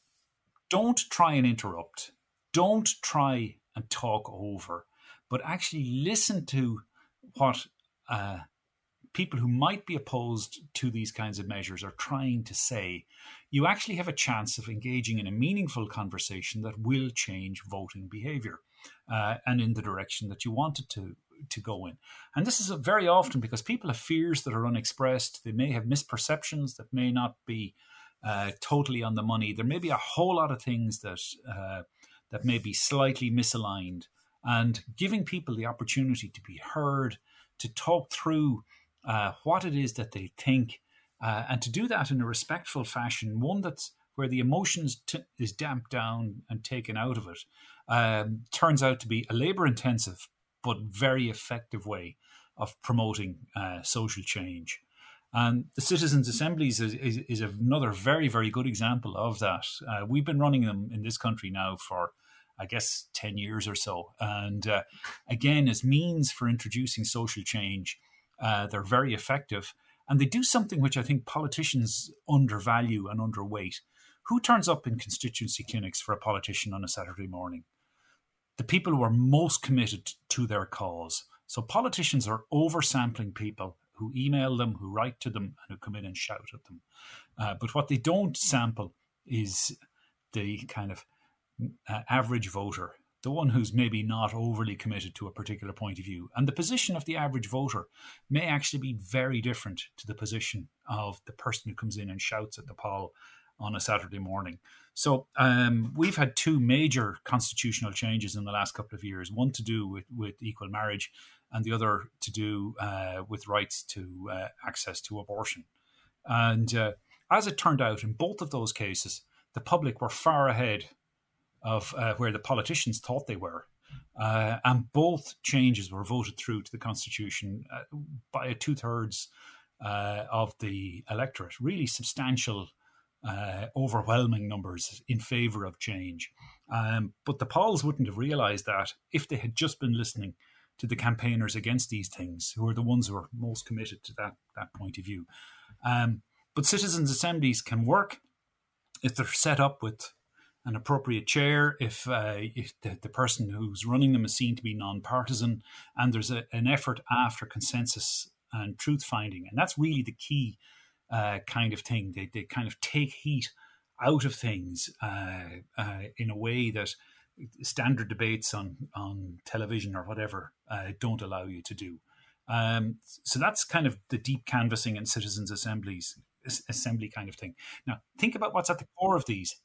don't try and interrupt, don't try and talk over, but actually listen to what uh, people who might be opposed to these kinds of measures are trying to say, you actually have a chance of engaging in a meaningful conversation that will change voting behavior uh, and in the direction that you want it to to go in. And this is very often because people have fears that are unexpressed. They may have misperceptions that may not be uh, totally on the money. There may be a whole lot of things that uh, that may be slightly misaligned. And giving people the opportunity to be heard, to talk through uh, what it is that they think, uh, and to do that in a respectful fashion, one that's where the emotions t- is damped down and taken out of it, um, turns out to be a labor intensive but very effective way of promoting uh, social change. And the citizens' assemblies is, is, is, another very, very good example of that. Uh, we've been running them in this country now for, I guess, 10 years or so. And uh, again, as means for introducing social change, uh, they're very effective. And they do something which I think politicians undervalue and underweight. Who turns up in constituency clinics for a politician on a Saturday morning? the people who are most committed to their cause. So politicians are oversampling people who email them, who write to them, and who come in and shout at them. Uh, but what they don't sample is the kind of uh, average voter, the one who's maybe not overly committed to a particular point of view. And the position of the average voter may actually be very different to the position of the person who comes in and shouts at the pol on a Saturday morning. So um, we've had two major constitutional changes in the last couple of years. One to do with, with equal marriage, and the other to do uh, with rights to uh, access to abortion. And uh, as it turned out, in both of those cases, the public were far ahead of uh, where the politicians thought they were. Uh, and both changes were voted through to the constitution uh, by two thirds of the electorate. Really substantial uh, overwhelming numbers in favour of change. Um, but the pols wouldn't have realised that if they had just been listening to the campaigners against these things, who are the ones who are most committed to that, that point of view. Um, but citizens' assemblies can work if they're set up with an appropriate chair, if, uh, if the, the, person who's running them is seen to be non-partisan, and there's a, an effort after consensus and truth finding, and that's really the key uh, kind of thing. They, they kind of take heat out of things uh, uh, in a way that standard debates on, on television or whatever uh, don't allow you to do. Um, so that's kind of the deep canvassing and citizens' assemblies assembly kind of thing. Now, think about what's at the core of these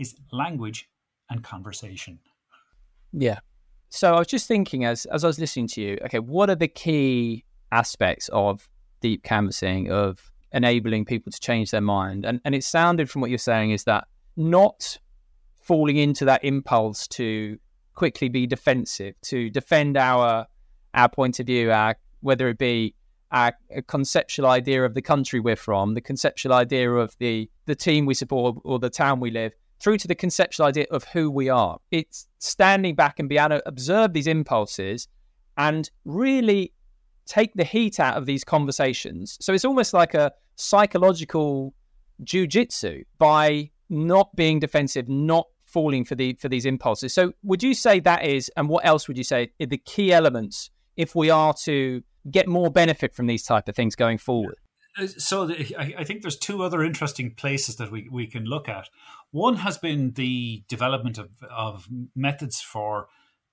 is language and conversation. Yeah. So I was just thinking as as I was listening to you, okay, what are the key aspects of deep canvassing of enabling people to change their mind. And and it sounded from what you're saying is that not falling into that impulse to quickly be defensive, to defend our our point of view, our whether it be our conceptual idea of the country we're from, the conceptual idea of the the team we support or the town we live, through to the conceptual idea of who we are. It's standing back and be able to observe these impulses and really take the heat out of these conversations. So it's almost like a psychological jujitsu by not being defensive, not falling for the for these impulses. So would you say that is, and what else would you say are the key elements if we are to get more benefit from these type of things going forward? Uh, so the, I, I think there's two other interesting places that we, we can look at. One has been the development of, of methods for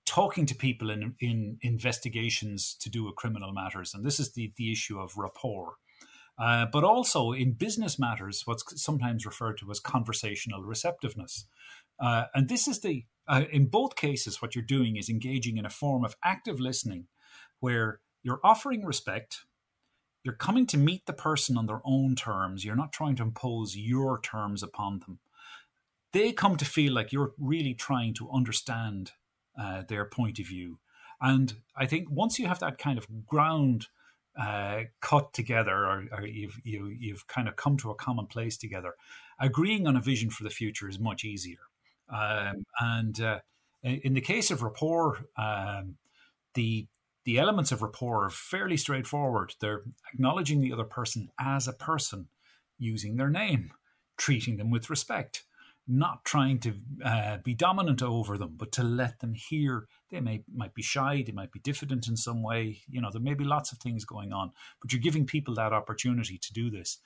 talking to people in, in investigations to do with criminal matters. And this is the, the issue of rapport. Uh, but also in business matters, what's sometimes referred to as conversational receptiveness. Uh, and this is the, uh, in both cases, what you're doing is engaging in a form of active listening where you're offering respect, you're coming to meet the person on their own terms, you're not trying to impose your terms upon them. They come to feel like you're really trying to understand uh, their point of view. And I think once you have that kind of ground uh, cut together, or, or, you've you, you've kind of come to a common place together, agreeing on a vision for the future is much easier. Um, and uh, in the case of rapport, um, the the elements of rapport are fairly straightforward. They're acknowledging the other person as a person, using their name, treating them with respect, not trying to uh, be dominant over them, but to let them hear. They may might be shy, they might be diffident in some way. You know, there may be lots of things going on, but you're giving people that opportunity to do this.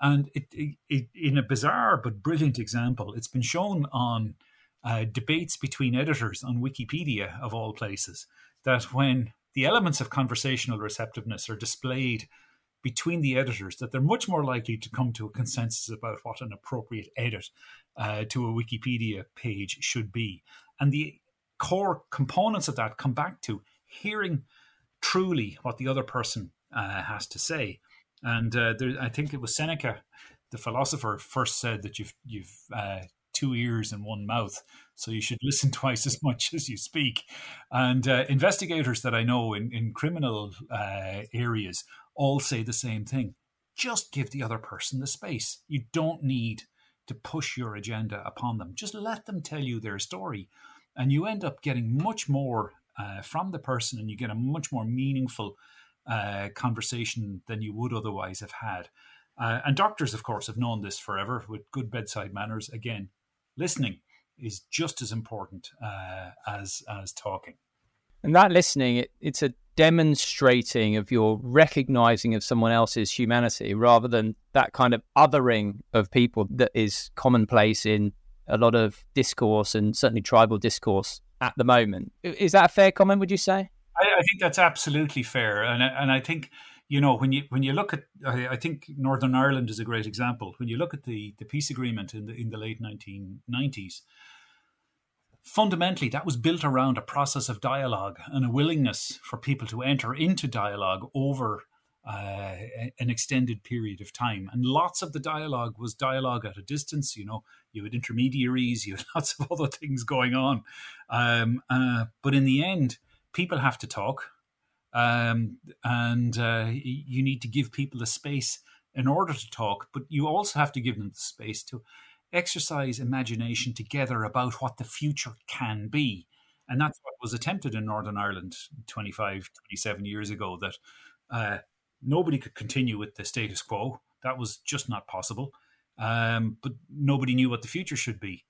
And it, it, it in a bizarre but brilliant example, it's been shown on uh, debates between editors on Wikipedia of all places that when the elements of conversational receptiveness are displayed between the editors that they're much more likely to come to a consensus about what an appropriate edit uh, to a Wikipedia page should be. And the core components of that come back to hearing truly what the other person uh, has to say. And uh, there, I think it was Seneca, the philosopher, first said that you've you've uh, two ears and one mouth, so you should listen twice as much as you speak. And uh, investigators that I know in in criminal uh, areas all say the same thing. Just give the other person the space. You don't need to push your agenda upon them. Just let them tell you their story. And you end up getting much more uh, from the person and you get a much more meaningful uh, conversation than you would otherwise have had. Uh, and doctors, of course, have known this forever with good bedside manners. Again, listening is just as important uh, as as talking. And that listening, it, it's a demonstrating of your recognizing of someone else's humanity rather than that kind of othering of people that is commonplace in a lot of discourse and certainly tribal discourse at the moment. Is that a fair comment, would you say? I, I think that's absolutely fair. And, and I think, you know, when you when you look at, I, I, think Northern Ireland is a great example. When you look at the, the peace agreement in the in the late 1990s, fundamentally that was built around a process of dialogue and a willingness for people to enter into dialogue over uh, an extended period of time. And lots of the dialogue was dialogue at a distance. You know, you had intermediaries, you had lots of other things going on. Um, uh, but in the end, people have to talk. Um, and uh, you need to give people the space in order to talk, but you also have to give them the space to exercise imagination together about what the future can be. And that's what was attempted in Northern Ireland 25, 27 years ago that uh, nobody could continue with the status quo. That was just not possible. Um, but nobody knew what the future should be.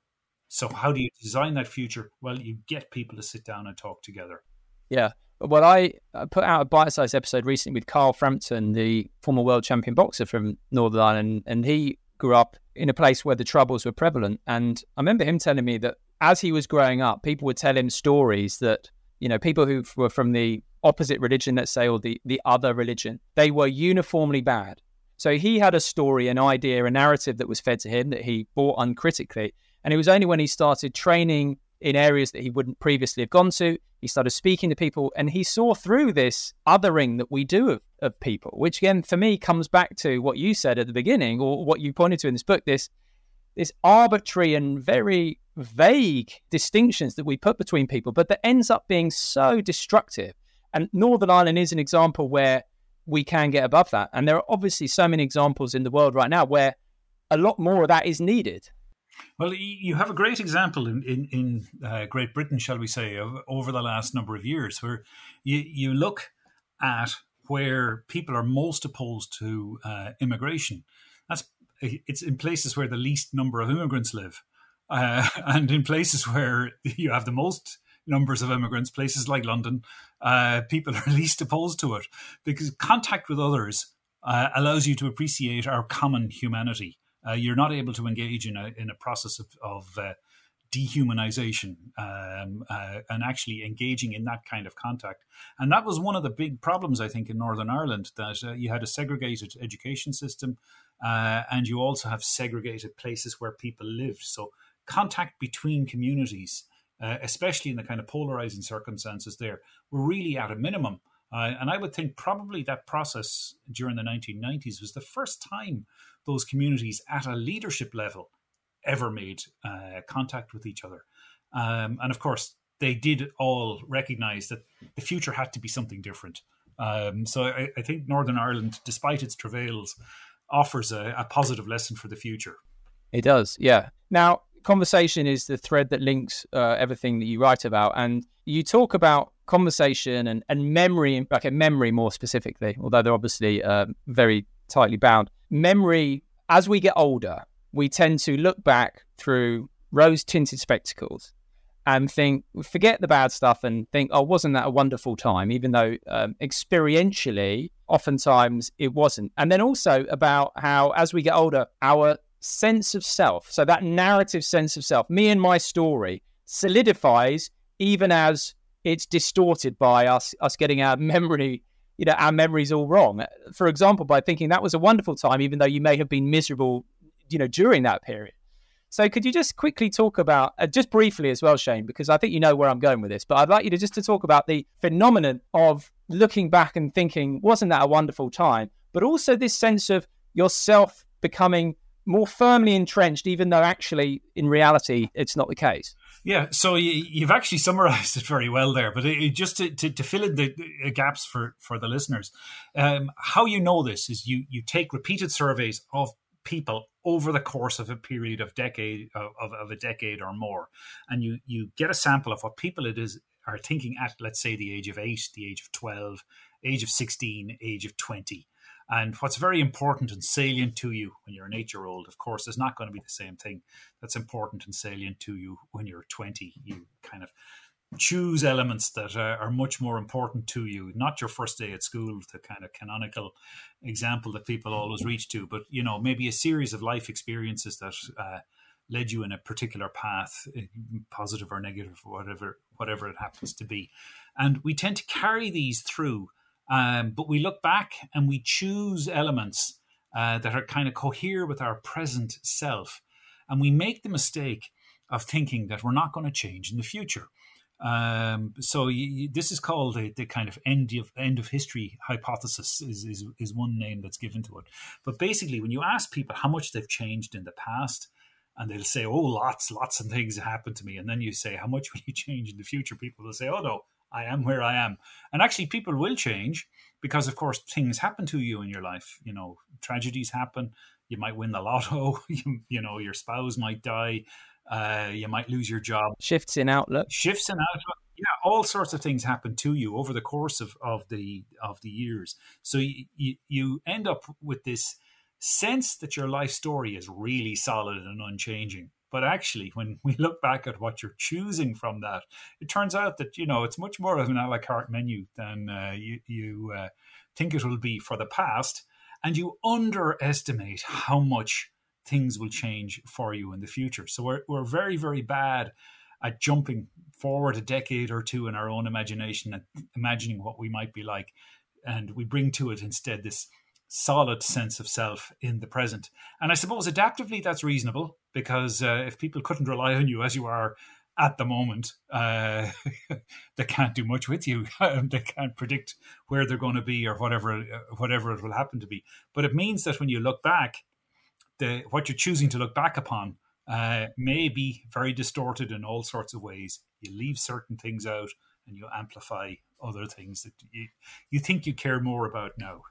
So, how do you design that future? Well, you get people to sit down and talk together. Yeah. Well, I put out a bite sized episode recently with Carl Frampton, the former world champion boxer from Northern Ireland, and he grew up in a place where the troubles were prevalent. And I remember him telling me that as he was growing up, people would tell him stories that, you know, people who were from the opposite religion, let's say, or the, the other religion, they were uniformly bad. So he had a story, an idea, a narrative that was fed to him that he bought uncritically. And it was only when he started training in areas that he wouldn't previously have gone to. He started speaking to people and he saw through this othering that we do of, of people, which again, for me, comes back to what you said at the beginning or what you pointed to in this book this, this arbitrary and very vague distinctions that we put between people, but that ends up being so destructive. And Northern Ireland is an example where we can get above that. And there are obviously so many examples in the world right now where a lot more of that is needed. Well, you have a great example in in, in uh, Great Britain, shall we say, of, over the last number of years, where you you look at where people are most opposed to uh, immigration. That's it's in places where the least number of immigrants live, uh, and in places where you have the most numbers of immigrants, places like London, uh, people are least opposed to it because contact with others uh, allows you to appreciate our common humanity. Uh, you're not able to engage in a in a process of, of uh, dehumanization um, uh, and actually engaging in that kind of contact. And that was one of the big problems, I think, in Northern Ireland that uh, you had a segregated education system uh, and you also have segregated places where people lived. So contact between communities, uh, especially in the kind of polarizing circumstances there, were really at a minimum. Uh, and I would think probably that process during the 1990s was the first time those communities at a leadership level ever made uh, contact with each other. Um, and of course, they did all recognize that the future had to be something different. Um, so I, I, think Northern Ireland, despite its travails, offers a, a positive lesson for the future. It does, yeah. Now, conversation is the thread that links uh, everything that you write about, and you talk about conversation and, and memory, okay, memory more specifically, although they're obviously uh, very tightly bound. Memory, as we get older, we tend to look back through rose tinted spectacles and think, forget the bad stuff and think, oh, wasn't that a wonderful time? Even though um, experientially, oftentimes it wasn't. And then also about how, as we get older, our sense of self, so that narrative sense of self, me and my story, solidifies even as it's distorted by us us getting our memory you know our memories all wrong for example by thinking that was a wonderful time even though you may have been miserable you know during that period. So could you just quickly talk about, uh, just briefly as well, Shane, because I think you know where I'm going with this, but I'd like you to just to talk about the phenomenon of looking back and thinking, wasn't that a wonderful time? But also this sense of yourself becoming more firmly entrenched, even though actually in reality it's not the case. Yeah, so you, have actually summarized it very well there. But uh, it, just to, to, to, fill in the uh, gaps for, for the listeners, um, how you know this is you you take repeated surveys of people over the course of a period of decade uh, of, of a decade or more and you you get a sample of what people it is are thinking at let's say the age of 8 the age of 12 age of 16 age of 20 and what's very important and salient to you when you're an eight year old, of course, is not going to be the same thing that's important and salient to you when you're 20. You kind of choose elements that are, are, much more important to you not your first day at school the kind of canonical example that people always reach to but you know maybe a series of life experiences that uh, led you in a particular path eh, positive or negative whatever whatever it happens to be and we tend to carry these through um, but we look back and we choose elements uh, that are kind of cohere with our present self and we make the mistake of thinking that we're not going to change in the future um, so you, this is called the, the, kind of end of end of history hypothesis is, is is one name that's given to it. But basically, when you ask people how much they've changed in the past, and they'll say, "Oh, lots, lots of things happened to me," and then you say, "How much will you change in the future?" People will say, "Oh no, I am where I am," and actually, people will change because, of course, things happen to you in your life. You know, tragedies happen. You might win the lotto. you, you know, your spouse might die uh, you might lose your job. Shifts in outlook. Shifts in outlook. Yeah, all sorts of things happen to you over the course of, of the of the years. So you, you, you end up with this sense that your life story is really solid and unchanging. But actually, when we look back at what you're choosing from that, it turns out that you know it's much more of an a la carte menu than uh, you you uh, think it will be for the past, and you underestimate how much things will change for you in the future. So we're, we're very, very bad at jumping forward a decade or two in our own imagination and imagining what we might be like. And we bring to it instead this solid sense of self in the present. And I suppose adaptively that's reasonable because uh, if people couldn't rely on you as you are at the moment, uh, they can't do much with you. they can't predict where they're going to be or whatever uh, whatever it will happen to be. But it means that when you look back, the what you're choosing to look back upon uh, may be very distorted in all sorts of ways. You leave certain things out and you amplify other things that you, you think you care more about now.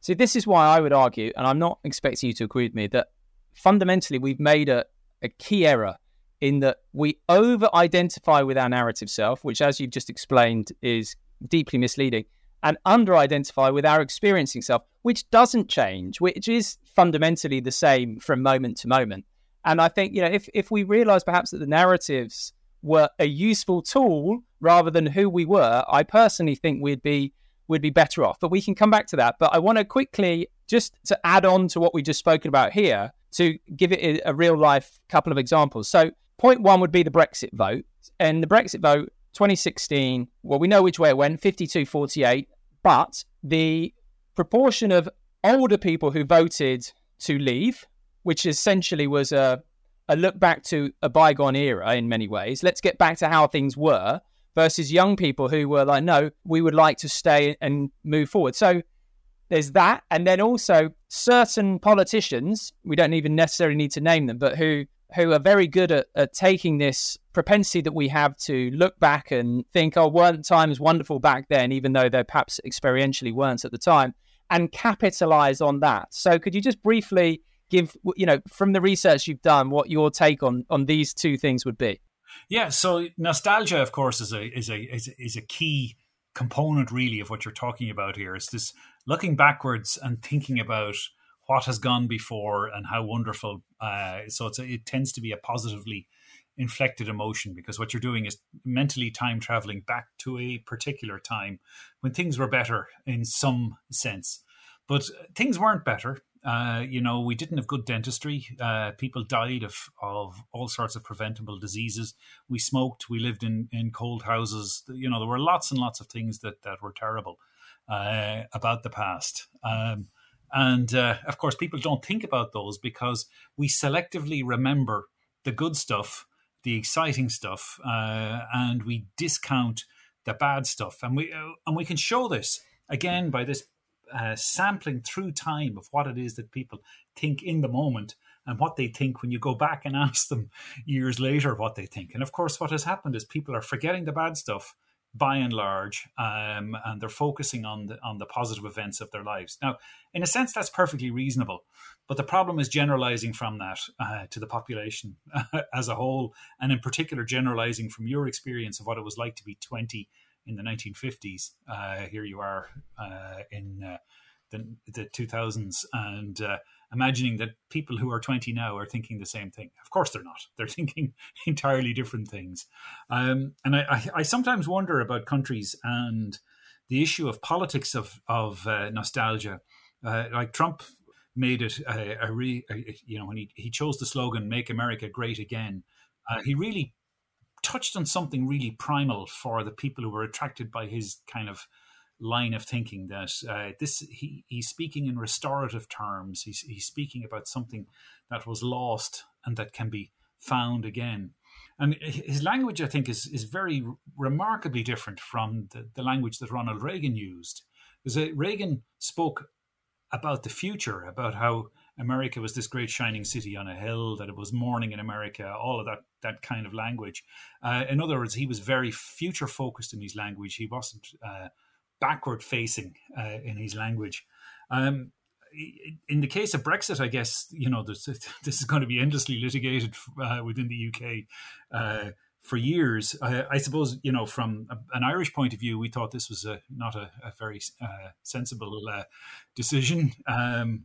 So this is why I would argue, and I'm not expecting you to agree with me, that fundamentally we've made a, a key error in that we over identify with our narrative self, which, as you've just explained, is deeply misleading, and under identify with our experiencing self, which doesn't change, which is fundamentally the same from moment to moment. And I think, you know, if, if we realize perhaps that the narratives were a useful tool rather than who we were, I personally think we'd be would be better off. But we can come back to that. But I want to quickly just to add on to what we just spoken about here to give it a, a real life couple of examples. So point one would be the Brexit vote. And the Brexit vote 2016, well, we know which way it went 52 48. But the proportion of older people who voted to leave, which essentially was a, a look back to a bygone era in many ways. Let's get back to how things were versus young people who were like, no, we would like to stay and move forward. So there's that. And then also certain politicians, we don't even necessarily need to name them, but who who are very good at, at taking this propensity that we have to look back and think, oh, weren't times wonderful back then, even though they perhaps experientially weren't at the time, and capitalize on that. So could you just briefly give, you know, from the research you've done, what your take on on these two things would be? Yeah, so nostalgia, of course, is a is a is a, is a key component really of what you're talking about here. Is this looking backwards and thinking about what has gone before and how wonderful. Uh, so it's a, it tends to be a positively inflected emotion because what you're doing is mentally time traveling back to a particular time when things were better in some sense. But things weren't better. Uh, you know, we didn't have good dentistry. Uh, people died of, of all sorts of preventable diseases. We smoked. We lived in, in cold houses. You know, there were lots and lots of things that, that were terrible uh, about the past. Um, and uh, of course, people don't think about those because we selectively remember the good stuff, the exciting stuff, uh, and we discount the bad stuff. And we and we can show this again by this uh, sampling through time of what it is that people think in the moment and what they think when you go back and ask them years later what they think. And of course, what has happened is people are forgetting the bad stuff by and large, um, and they're focusing on the on the positive events of their lives. Now, in a sense, that's perfectly reasonable, but the problem is generalizing from that uh, to the population as a whole, and in particular, generalizing from your experience of what it was like to be twenty in the 1950s. Uh, here you are uh, in uh, the, the 2000s, and uh, imagining that people who are 20 now are thinking the same thing. Of course, they're not. They're thinking entirely different things. Um, and I, I, I, sometimes wonder about countries and the issue of politics of, of uh, nostalgia. Uh, like Trump made it a, a, re, a, you know, when he, he chose the slogan, Make America Great Again, he really touched on something really primal for the people who were attracted by his kind of line of thinking that uh, this he, he's speaking in restorative terms. He's, he's speaking about something that was lost and that can be found again. And his language, I think, is is very remarkably different from the, the language that Ronald Reagan used. Because uh, Reagan spoke about the future, about how America was this great shining city on a hill, that it was morning in America, all of that that kind of language. Uh, in other words, he was very future focused in his language. He wasn't uh, backward facing uh, in his language. Um, in the case of Brexit, I guess you know this, this is going to be endlessly litigated uh, within the UK uh, for years. I suppose you know from a, an Irish point of view, we thought this was a, not a, a very uh, sensible uh, decision. Um,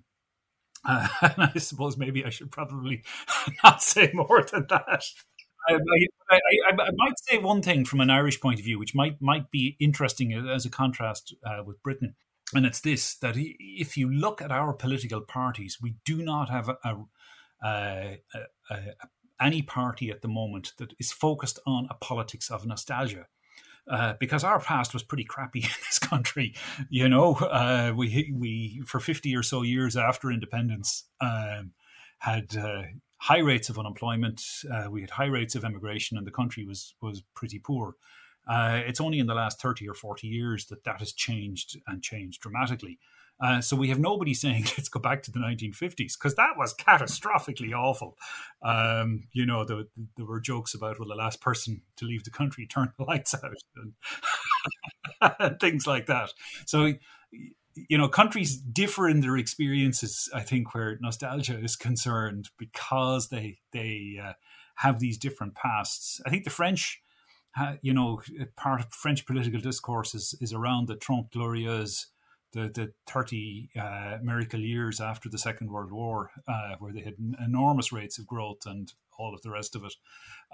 and I suppose maybe I should probably not say more than that. I, I, I, I, might say one thing from an Irish point of view, which might might be interesting as a contrast uh, with Britain, and it's this: that if you look at our political parties, we do not have a, a, a, any party at the moment that is focused on a politics of nostalgia. Uh, because our past was pretty crappy in this country. You know, uh, we we for fifty or so years after independence um, had uh, high rates of unemployment. Uh, we had high rates of immigration, and the country was was pretty poor. Uh, it's only in the last thirty or forty years that that has changed and changed dramatically. Uh, so we have nobody saying let's go back to the 1950s because that was catastrophically awful. Um, you know, there, were jokes about well, the last person to leave the country turned the lights out and, things like that. So you know, countries differ in their experiences. I think where nostalgia is concerned because they they uh, have these different pasts. I think the French, you know, part of French political discourse is, is around the Trente Glorieuses, the the thirty uh, miracle years after the Second World War, uh, where they had enormous rates of growth and all of the rest of it.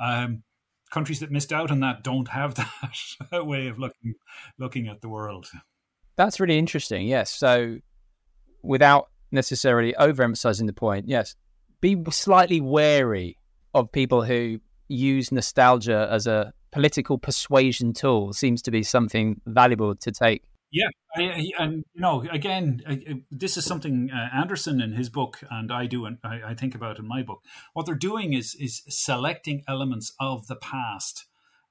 Um, countries that missed out on that don't have that way of looking looking at the world. That's really interesting. Yes. So, without necessarily overemphasizing the point, yes, be slightly wary of people who use nostalgia as a political persuasion tool. Seems to be something valuable to take yeah, I, and you know, again, I, this is something uh, Anderson in his book, and I do, and I, I, think about in my book. What they're doing is is selecting elements of the past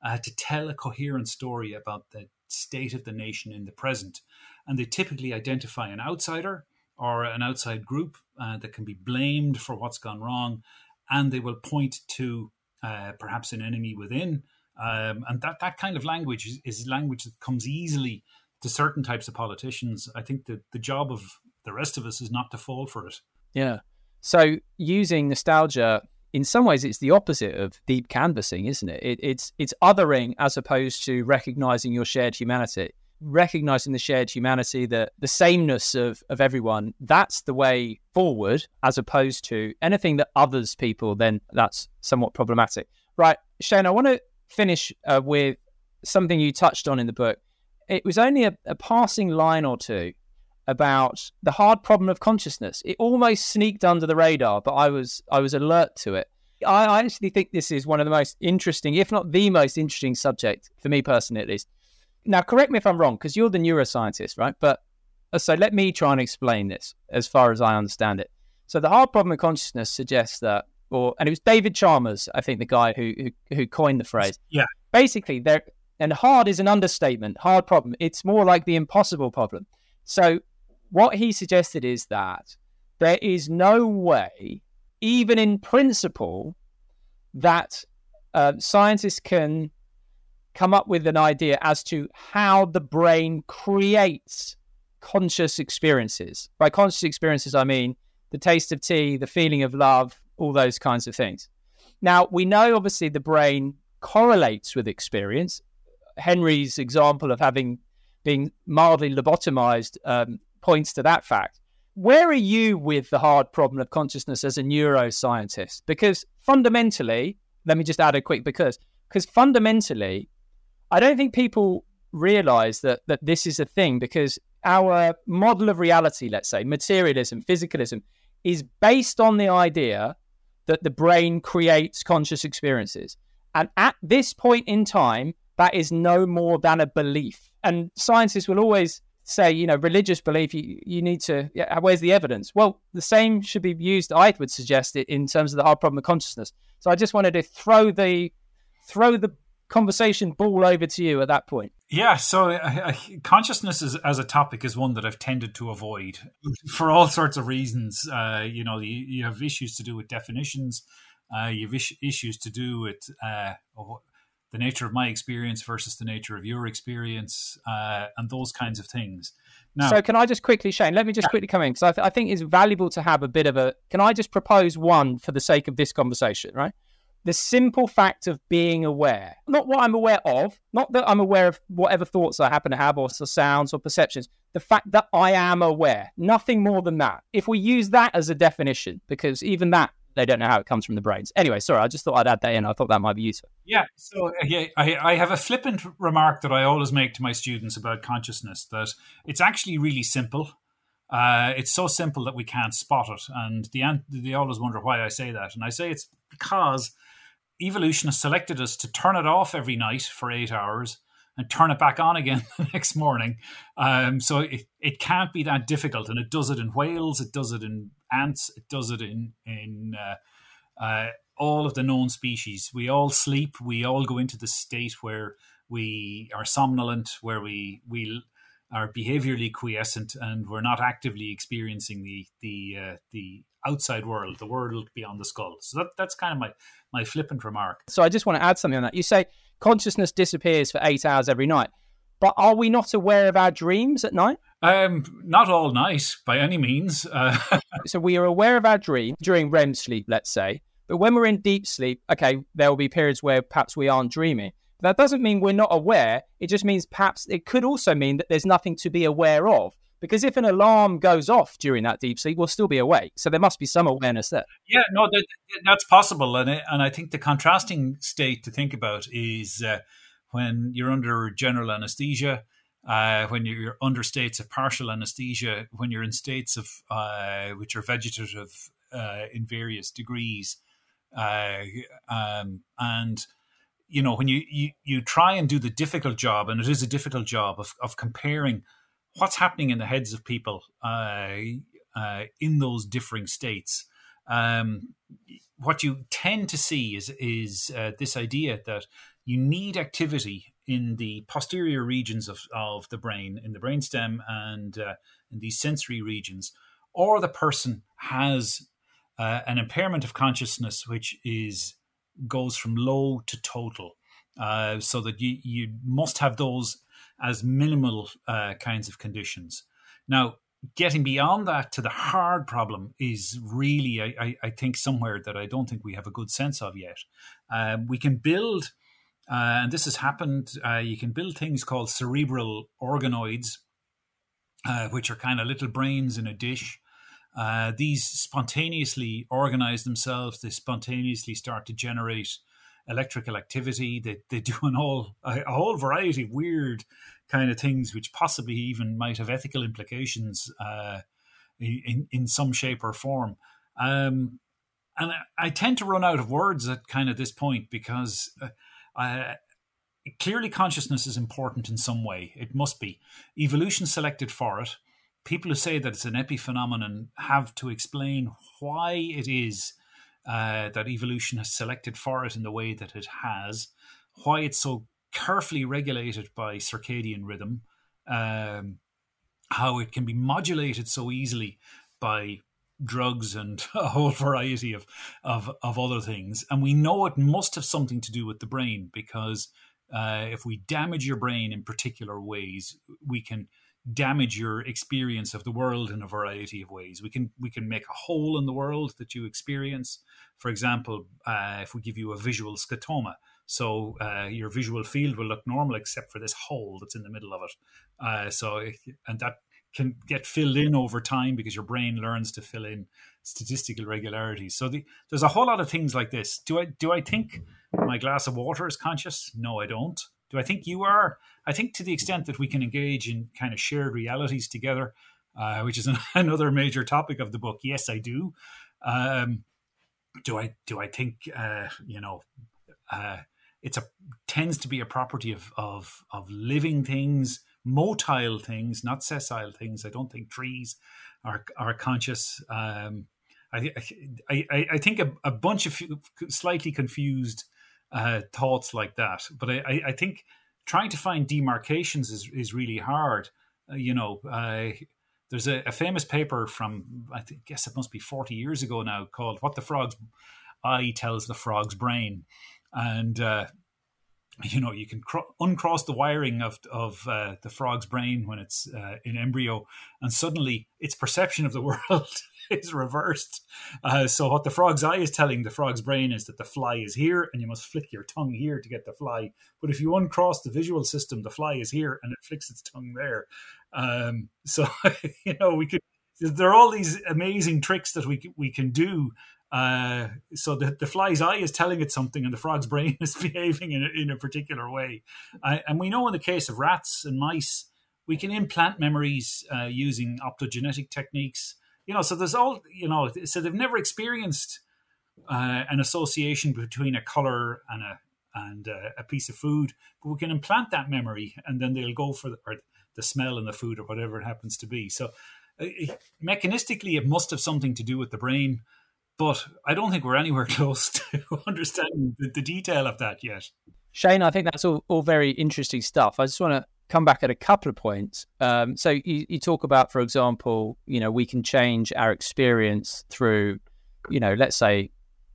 uh, to tell a coherent story about the state of the nation in the present, and they typically identify an outsider or an outside group uh, that can be blamed for what's gone wrong, and they will point to uh, perhaps an enemy within, um, and that that kind of language is, is language that comes easily to certain types of politicians. I think that the job of the rest of us is not to fall for it. Yeah. So using nostalgia, in some ways, it's the opposite of deep canvassing, isn't it? it it's it's othering as opposed to recognizing your shared humanity. Recognizing the shared humanity, the the sameness of of everyone. That's the way forward, as opposed to anything that others people. Then that's somewhat problematic, right? Shane, I want to finish uh, with something you touched on in the book it was only a, a passing line or two about the hard problem of consciousness. It almost sneaked under the radar, but I was I was alert to it. I, I actually think this is one of the most interesting, if not the most interesting subject for me personally, at least. Now, correct me if I'm wrong, because you're the neuroscientist, right? But uh, so let me try and explain this as far as I understand it. So the hard problem of consciousness suggests that, or and it was David Chalmers, I think, the guy who who, who coined the phrase. Yeah. Basically, there and hard is an understatement, hard problem. It's more like the impossible problem. So, what he suggested is that there is no way, even in principle, that uh, scientists can come up with an idea as to how the brain creates conscious experiences. By conscious experiences, I mean the taste of tea, the feeling of love, all those kinds of things. Now, we know obviously the brain correlates with experience. Henry's example of having been mildly lobotomized um, points to that fact. Where are you with the hard problem of consciousness as a neuroscientist? Because fundamentally, let me just add a quick because because fundamentally, I don't think people realize that that this is a thing because our model of reality, let's say materialism, physicalism, is based on the idea that the brain creates conscious experiences. And at this point in time, that is no more than a belief. And scientists will always say, you know, religious belief, you, you need to, yeah, where's the evidence? Well, the same should be used, I would suggest it, in terms of the hard problem of consciousness. So I just wanted to throw the, throw the conversation ball over to you at that point. Yeah, so uh, consciousness is, as a topic is one that I've tended to avoid for all sorts of reasons. Uh, you know, you, you, have issues to do with definitions. Uh, you have is- issues to do with uh, the nature of my experience versus the nature of your experience, uh, and those kinds of things. Now, so can I just quickly, Shane? Let me just yeah. quickly come in because I, th- I think it's valuable to have a bit of a. Can I just propose one for the sake of this conversation? Right, the simple fact of being aware, not what I'm aware of, not that I'm aware of whatever thoughts I happen to have or, or sounds or perceptions. The fact that I am aware, nothing more than that. If we use that as a definition, because even that they don't know how it comes from the brains. Anyway, sorry, I just thought I'd add that in. I thought that might be useful. Yeah. So yeah, I, I have a flippant remark that I always make to my students about consciousness that it's actually really simple. Uh, it's so simple that we can't spot it, and the they always wonder why I say that, and I say it's because evolution has selected us to turn it off every night for eight hours and turn it back on again the next morning. Um, so it, it can't be that difficult, and it does it in whales, it does it in ants, it does it in in uh, uh, all of the known species. We all sleep. We all go into the state where we are somnolent, where we we are behaviorally quiescent, and we're not actively experiencing the the uh, the outside world, the world beyond the skull. So that, that's kind of my my flippant remark. So I just want to add something on that. You say consciousness disappears for eight hours every night. But are we not aware of our dreams at night? Um, not all night by any means. Uh, so we are aware of our dream during REM sleep, let's say. But when we're in deep sleep, okay, there will be periods where perhaps we aren't dreaming. That doesn't mean we're not aware. It just means perhaps it could also mean that there's nothing to be aware of. Because if an alarm goes off during that deep sleep, we'll still be awake. So there must be some awareness there. Yeah, no, that, that's possible, and it, and I think the contrasting state to think about is uh, when you're under general anesthesia, uh, when you're under states of partial anesthesia, when you're in states of uh, which are vegetative uh, in various degrees, uh, um, and you know when you, you you try and do the difficult job, and it is a difficult job of of comparing what's happening in the heads of people uh, uh, in those differing states. Um, what you tend to see is is this idea that you need activity in the posterior regions of, of the brain, in the brainstem, and uh, in these sensory regions, or the person has uh, an impairment of consciousness which is goes from low to total, uh, so that you you must have those as minimal uh, kinds of conditions. Now, getting beyond that to the hard problem is really, I, I, I think, somewhere that I don't think we have a good sense of yet. Um, we can build, uh, and this has happened, uh, you can build things called cerebral organoids, uh, which are kind of little brains in a dish. Uh, these spontaneously organize themselves, they spontaneously start to generate electrical activity. They, they do an all a, a whole variety of weird kind of things, which possibly even might have ethical implications uh, in, in some shape or form. Um, and I, I, tend to run out of words at kind of this point because uh, clearly consciousness is important in some way. It must be. Evolution selected for it. People who say that it's an epiphenomenon have to explain why it is uh, that evolution has selected for it in the way that it has, why it's so carefully regulated by circadian rhythm, um, how it can be modulated so easily by drugs and a whole variety of, of, of other things. And we know it must have something to do with the brain because uh, if we damage your brain in particular ways, we can damage your experience of the world in a variety of ways. We can we can make a hole in the world that you experience. For example, uh, if we give you a visual scotoma, so uh, your visual field will look normal except for this hole that's in the middle of it. Uh, so and that can get filled in over time because your brain learns to fill in statistical regularities. So the, there's a whole lot of things like this. Do I do I think my glass of water is conscious? No, I don't. Do I think you are? I think to the extent that we can engage in kind of shared realities together, uh, which is an, another major topic of the book. Yes, I do. Um, do I? Do I think? Uh, you know, uh, it's a tends to be a property of of of living things, motile things, not sessile things. I don't think trees are are conscious. Um, I, I, I think a, a bunch of slightly confused uh, thoughts like that. But I, I, think trying to find demarcations is, is really hard. Uh, you know, uh, there's a, a, famous paper from, I guess it must be 40 years ago now called What the Frog's Eye Tells the Frog's Brain. And uh, you know you can cr- uncross the wiring of of uh, the frog's brain when it's uh, in embryo, and suddenly its perception of the world is reversed. Uh, so what the frog's eye is telling the frog's brain is that the fly is here, and you must flick your tongue here to get the fly. But if you uncross the visual system, the fly is here, and it flicks its tongue there. Um, so you know we could. There are all these amazing tricks that we we can do uh, so the, the fly's eye is telling it something, and the frog's brain is behaving in a, in a particular way. Uh, and we know in the case of rats and mice, we can implant memories uh, using optogenetic techniques. You know, so there's all you know. So they've never experienced uh, an association between a color and a and a, piece of food, but we can implant that memory, and then they'll go for the, or the smell and the food or whatever it happens to be. So uh, mechanistically, it must have something to do with the brain but I don't think we're anywhere close to understanding the, the detail of that yet. Shane, I think that's all, all very interesting stuff. I just want to come back at a couple of points. Um, so you, you talk about, for example, you know, we can change our experience through, you know, let's say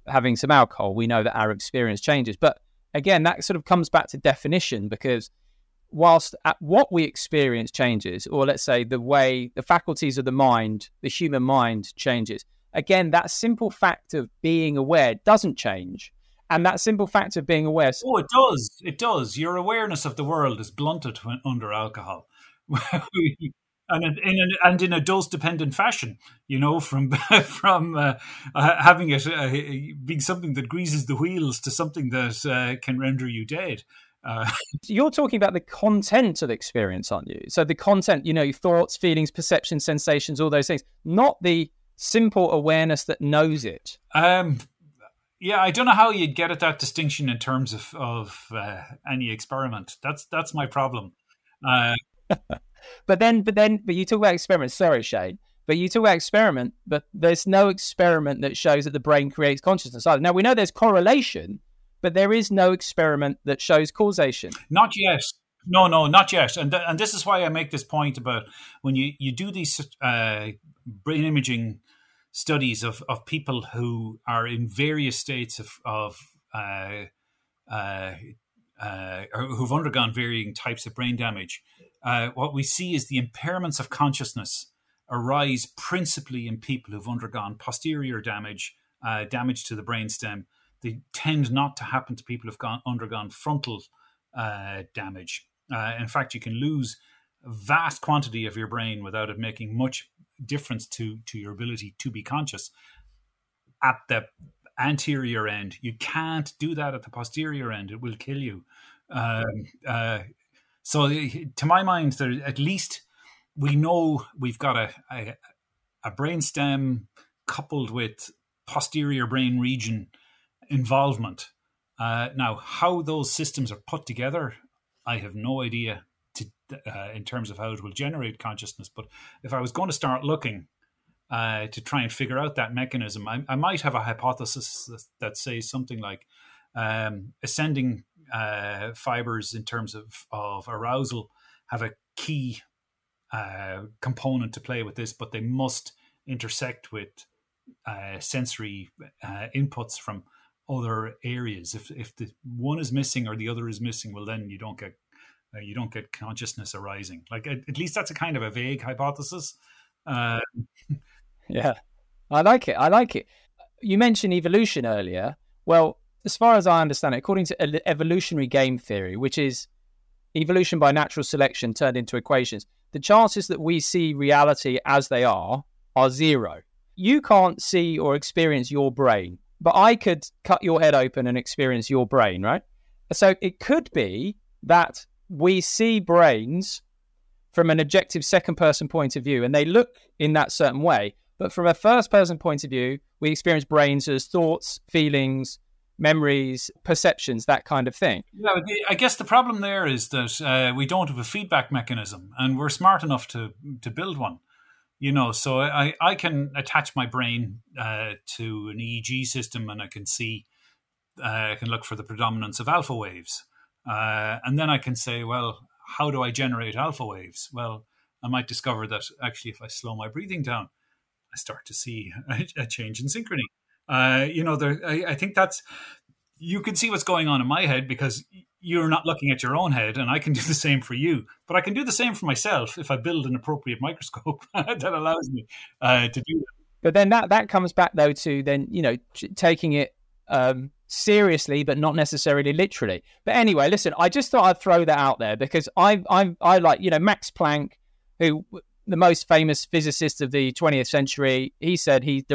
having some alcohol. We know that our experience changes, but again, that sort of comes back to definition because whilst at what we experience changes, or let's say the way the faculties of the mind, the human mind changes, again, that simple fact of being aware doesn't change. And that simple fact of being aware. Oh, it does. It does. Your awareness of the world is blunted when under alcohol. and in, a, and in a dose dependent fashion, you know, from from uh, uh, having it uh, being something that greases the wheels to something that uh, can render you dead. Uh, You're talking about the content of the experience, aren't you? So the content, you know, thoughts, feelings, perceptions, sensations, all those things, not the simple awareness that knows it. Um, yeah, I don't know how you'd get at that distinction in terms of of uh, any experiment. That's that's my problem. Uh, but then, but then, but you talk about experiments. Sorry, Shane. But you talk about experiment, but there's no experiment that shows that the brain creates consciousness either. Now we know there's correlation, but there is no experiment that shows causation. Not yet. No, no, not yet. And th- and this is why I make this point about when you you do these uh, brain imaging studies of of people who are in various states of of uh, uh, uh who've undergone varying types of brain damage uh, what we see is the impairments of consciousness arise principally in people who've undergone posterior damage, uh, damage to the brainstem. They tend not to happen to people who've gone, undergone frontal damage. Uh, in fact, you can lose a vast quantity of your brain without it making much difference to, to your ability to be conscious at the anterior end. You can't do that at the posterior end; it will kill you. Um, uh, so, to my mind, there at least we know we've got a, a, a brain stem coupled with posterior brain region involvement. Uh, now, how those systems are put together, I have no idea to, uh, in terms of how it will generate consciousness. But if I was going to start looking uh, to try and figure out that mechanism, I, I might have a hypothesis that, that says something like um, ascending uh, fibers in terms of, of arousal have a key uh, component to play with this, but they must intersect with uh, sensory uh, inputs from other areas. If if the one is missing or the other is missing, well, then you don't get uh, you don't get consciousness arising. Like at, at, least that's a kind of a vague hypothesis. Uh, yeah, I like it. I like it. You mentioned evolution earlier. Well, as far as I understand it, according to evolutionary game theory, which is evolution by natural selection turned into equations, the chances that we see reality as they are are zero. You can't see or experience your brain, but I could cut your head open and experience your brain, right? So it could be that we see brains from an objective second person point of view and they look in that certain way. But from a first person point of view, we experience brains as thoughts, feelings, memories, perceptions, that kind of thing. Yeah, I guess the problem there is that uh, we don't have a feedback mechanism, and we're smart enough to to build one. You know, so I I can attach my brain uh, to an EEG system, and I can see, uh, I can look for the predominance of alpha waves, uh, and then I can say, well, how do I generate alpha waves? Well, I might discover that actually, if I slow my breathing down, I start to see a, change in synchrony. Uh, you know, there, I, I think that's you can see what's going on in my head because you're not looking at your own head, and I can do the same for you. But I can do the same for myself if I build an appropriate microscope that allows me uh, to do that. But then that that comes back though to then you know taking it um, seriously, but not necessarily literally. But anyway, listen, I just thought I'd throw that out there because I I I like you know Max Planck, who the most famous physicist of the 20th century. He said he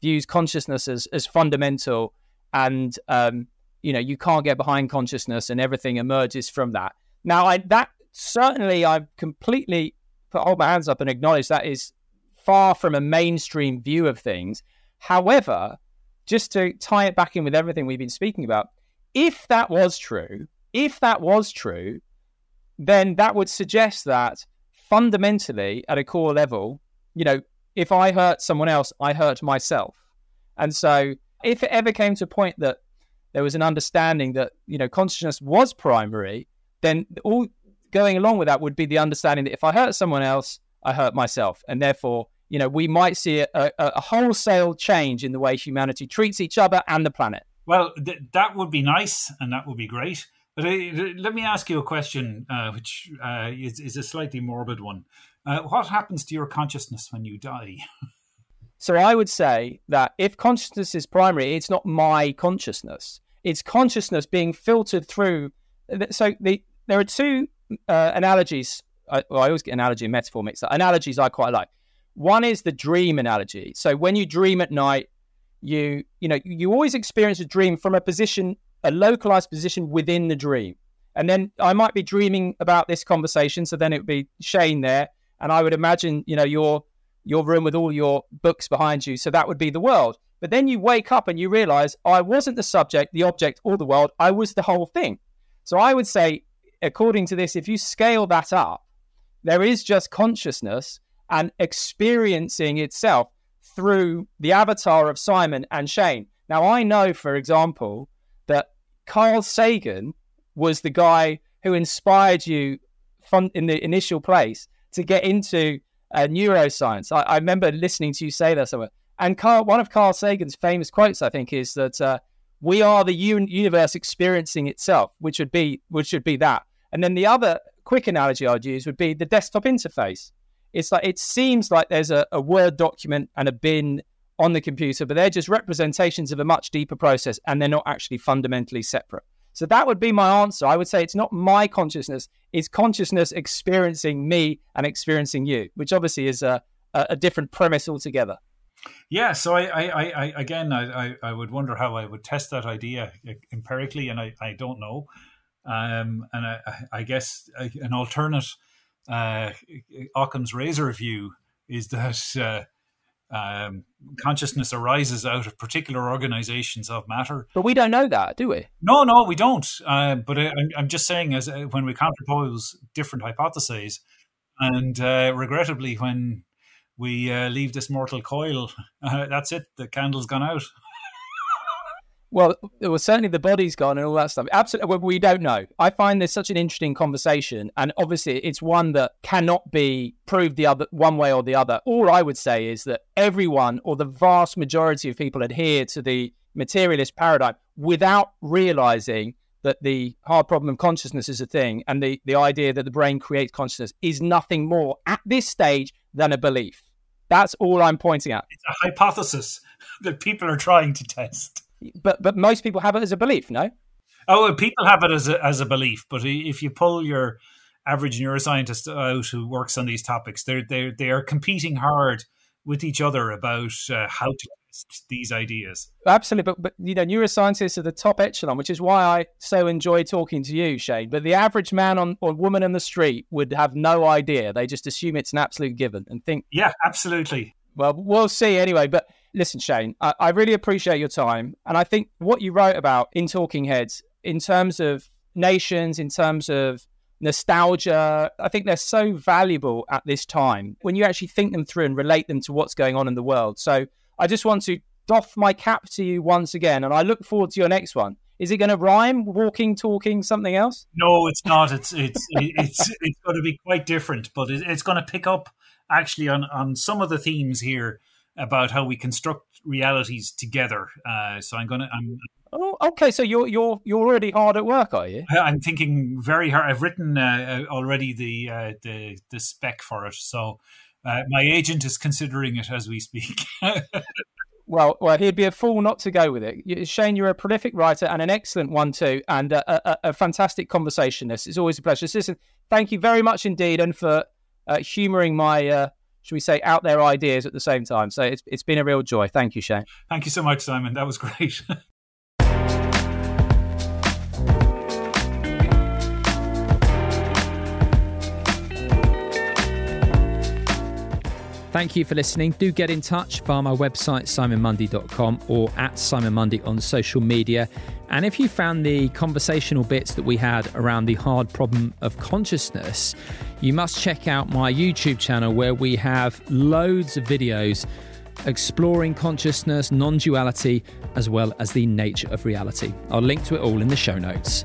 views consciousness as, as fundamental and um, you know you can't get behind consciousness and everything emerges from that now I, that certainly I've completely put all my hands up and acknowledge that is far from a mainstream view of things however just to tie it back in with everything we've been speaking about if that was true if that was true then that would suggest that fundamentally at a core level you know if I hurt someone else, I hurt myself. And so if it ever came to a point that there was an understanding that, you know, consciousness was primary, then all going along with that would be the understanding that if I hurt someone else, I hurt myself. And therefore, you know, we might see a, a, a wholesale change in the way humanity treats each other and the planet. Well, th- that would be nice and that would be great. But uh, let me ask you a question, uh, which uh, is, is, a slightly morbid one. Uh, what happens to your consciousness when you die? so I would say that if consciousness is primary, it's not my consciousness. It's consciousness being filtered through. So the, there are two uh, analogies. I, well, I always get analogy and metaphor mixed up. Analogies I quite like. One is the dream analogy. So when you dream at night, you you know you always experience a dream from a position a localized position within the dream and then i might be dreaming about this conversation so then it would be shane there and i would imagine you know your your room with all your books behind you. So that would be the world. But then you wake up and you realize i wasn't the subject the object or the world. I was the whole thing. So i would say according to this if you scale that up there is just consciousness and experiencing itself through the avatar of Simon and Shane. Now, I know, for example, that Carl Sagan was the guy who inspired you in the initial place to get into uh, neuroscience. I, I, remember listening to you say that somewhere. And Carl, one of Carl Sagan's famous quotes, I think, is that uh, we are the un- universe experiencing itself, which would be which should be that. And then the other quick analogy I'd use would be the desktop interface it's like it seems like there's a, a Word document and a bin on the computer, but they're just representations of a much deeper process and they're not actually fundamentally separate. So that would be my answer. I would say it's not my consciousness, it's consciousness experiencing me and experiencing you, which obviously is a, a different premise altogether. Yeah, so I, I, I again, I, I, would wonder how I would test that idea empirically, and I, I don't know. Um, and I, I guess an alternate uh, Occam's razor view is that uh, um, consciousness arises out of particular organizations of matter. But we don't know that, do we? No, no, we don't. Uh, but I, am just saying, as uh, when we counterpose different hypotheses, and uh, regrettably, when we uh, leave this mortal coil, uh, that's it. The candle's gone out. Well, was certainly the body's gone and all that stuff. Absolutely, we don't know. I find this such an interesting conversation, and obviously, it's one that cannot be proved the other one way or the other. All I would say is that everyone, or the vast majority of people, adhere to the materialist paradigm without realizing that the hard problem of consciousness is a thing, and the the idea that the brain creates consciousness is nothing more at this stage than a belief. That's all I'm pointing at. It's a hypothesis that people are trying to test but but most people have it as a belief, no? Oh, people have it as a, as a belief, but if you pull your average neuroscientist out who works on these topics, they're they they are competing hard with each other about uh, how to test these ideas. Absolutely, but but you know, neuroscientists are the top echelon, which is why I so enjoy talking to you, Shane. But the average man on or woman on the street would have no idea; they just assume it's an absolute given and think. Yeah, absolutely. Well, we'll see anyway, but listen, Shane, I, I really appreciate your time. And I think what you wrote about in Talking Heads, in terms of nations, in terms of nostalgia, I think they're so valuable at this time when you actually think them through and relate them to what's going on in the world. So I just want to doff my cap to you once again, and I look forward to your next one. Is it going to rhyme? Walking, talking, something else? No, it's not. It's it's it's it's going to be quite different, but it's going to pick up actually on on some of the themes here about how we construct realities together. Uh, so I'm gonna. I'm, oh, okay. So you're you're you're already hard at work, are you? I'm thinking very hard. I've written uh, uh, already the uh, the the spec for it. So uh, my agent is considering it as we speak. Well, well, he'd be a fool not to go with it. Shane, you're a prolific writer and an excellent one too, and a, a, a fantastic conversationist. It's always a pleasure. So listen, thank you very much indeed, and for uh, humouring my uh, should we say, out their ideas at the same time. So it's, it's been a real joy. Thank you, Shane. Thank you so much, Simon. That was great. Thank you for listening. Do get in touch via my website, simonmundie.com, or at Simon Mundie on social media. And if you found the conversational bits that we had around the hard problem of consciousness, you must check out my YouTube channel where we have loads of videos exploring consciousness, non duality, as well as the nature of reality. I'll link to it all in the show notes.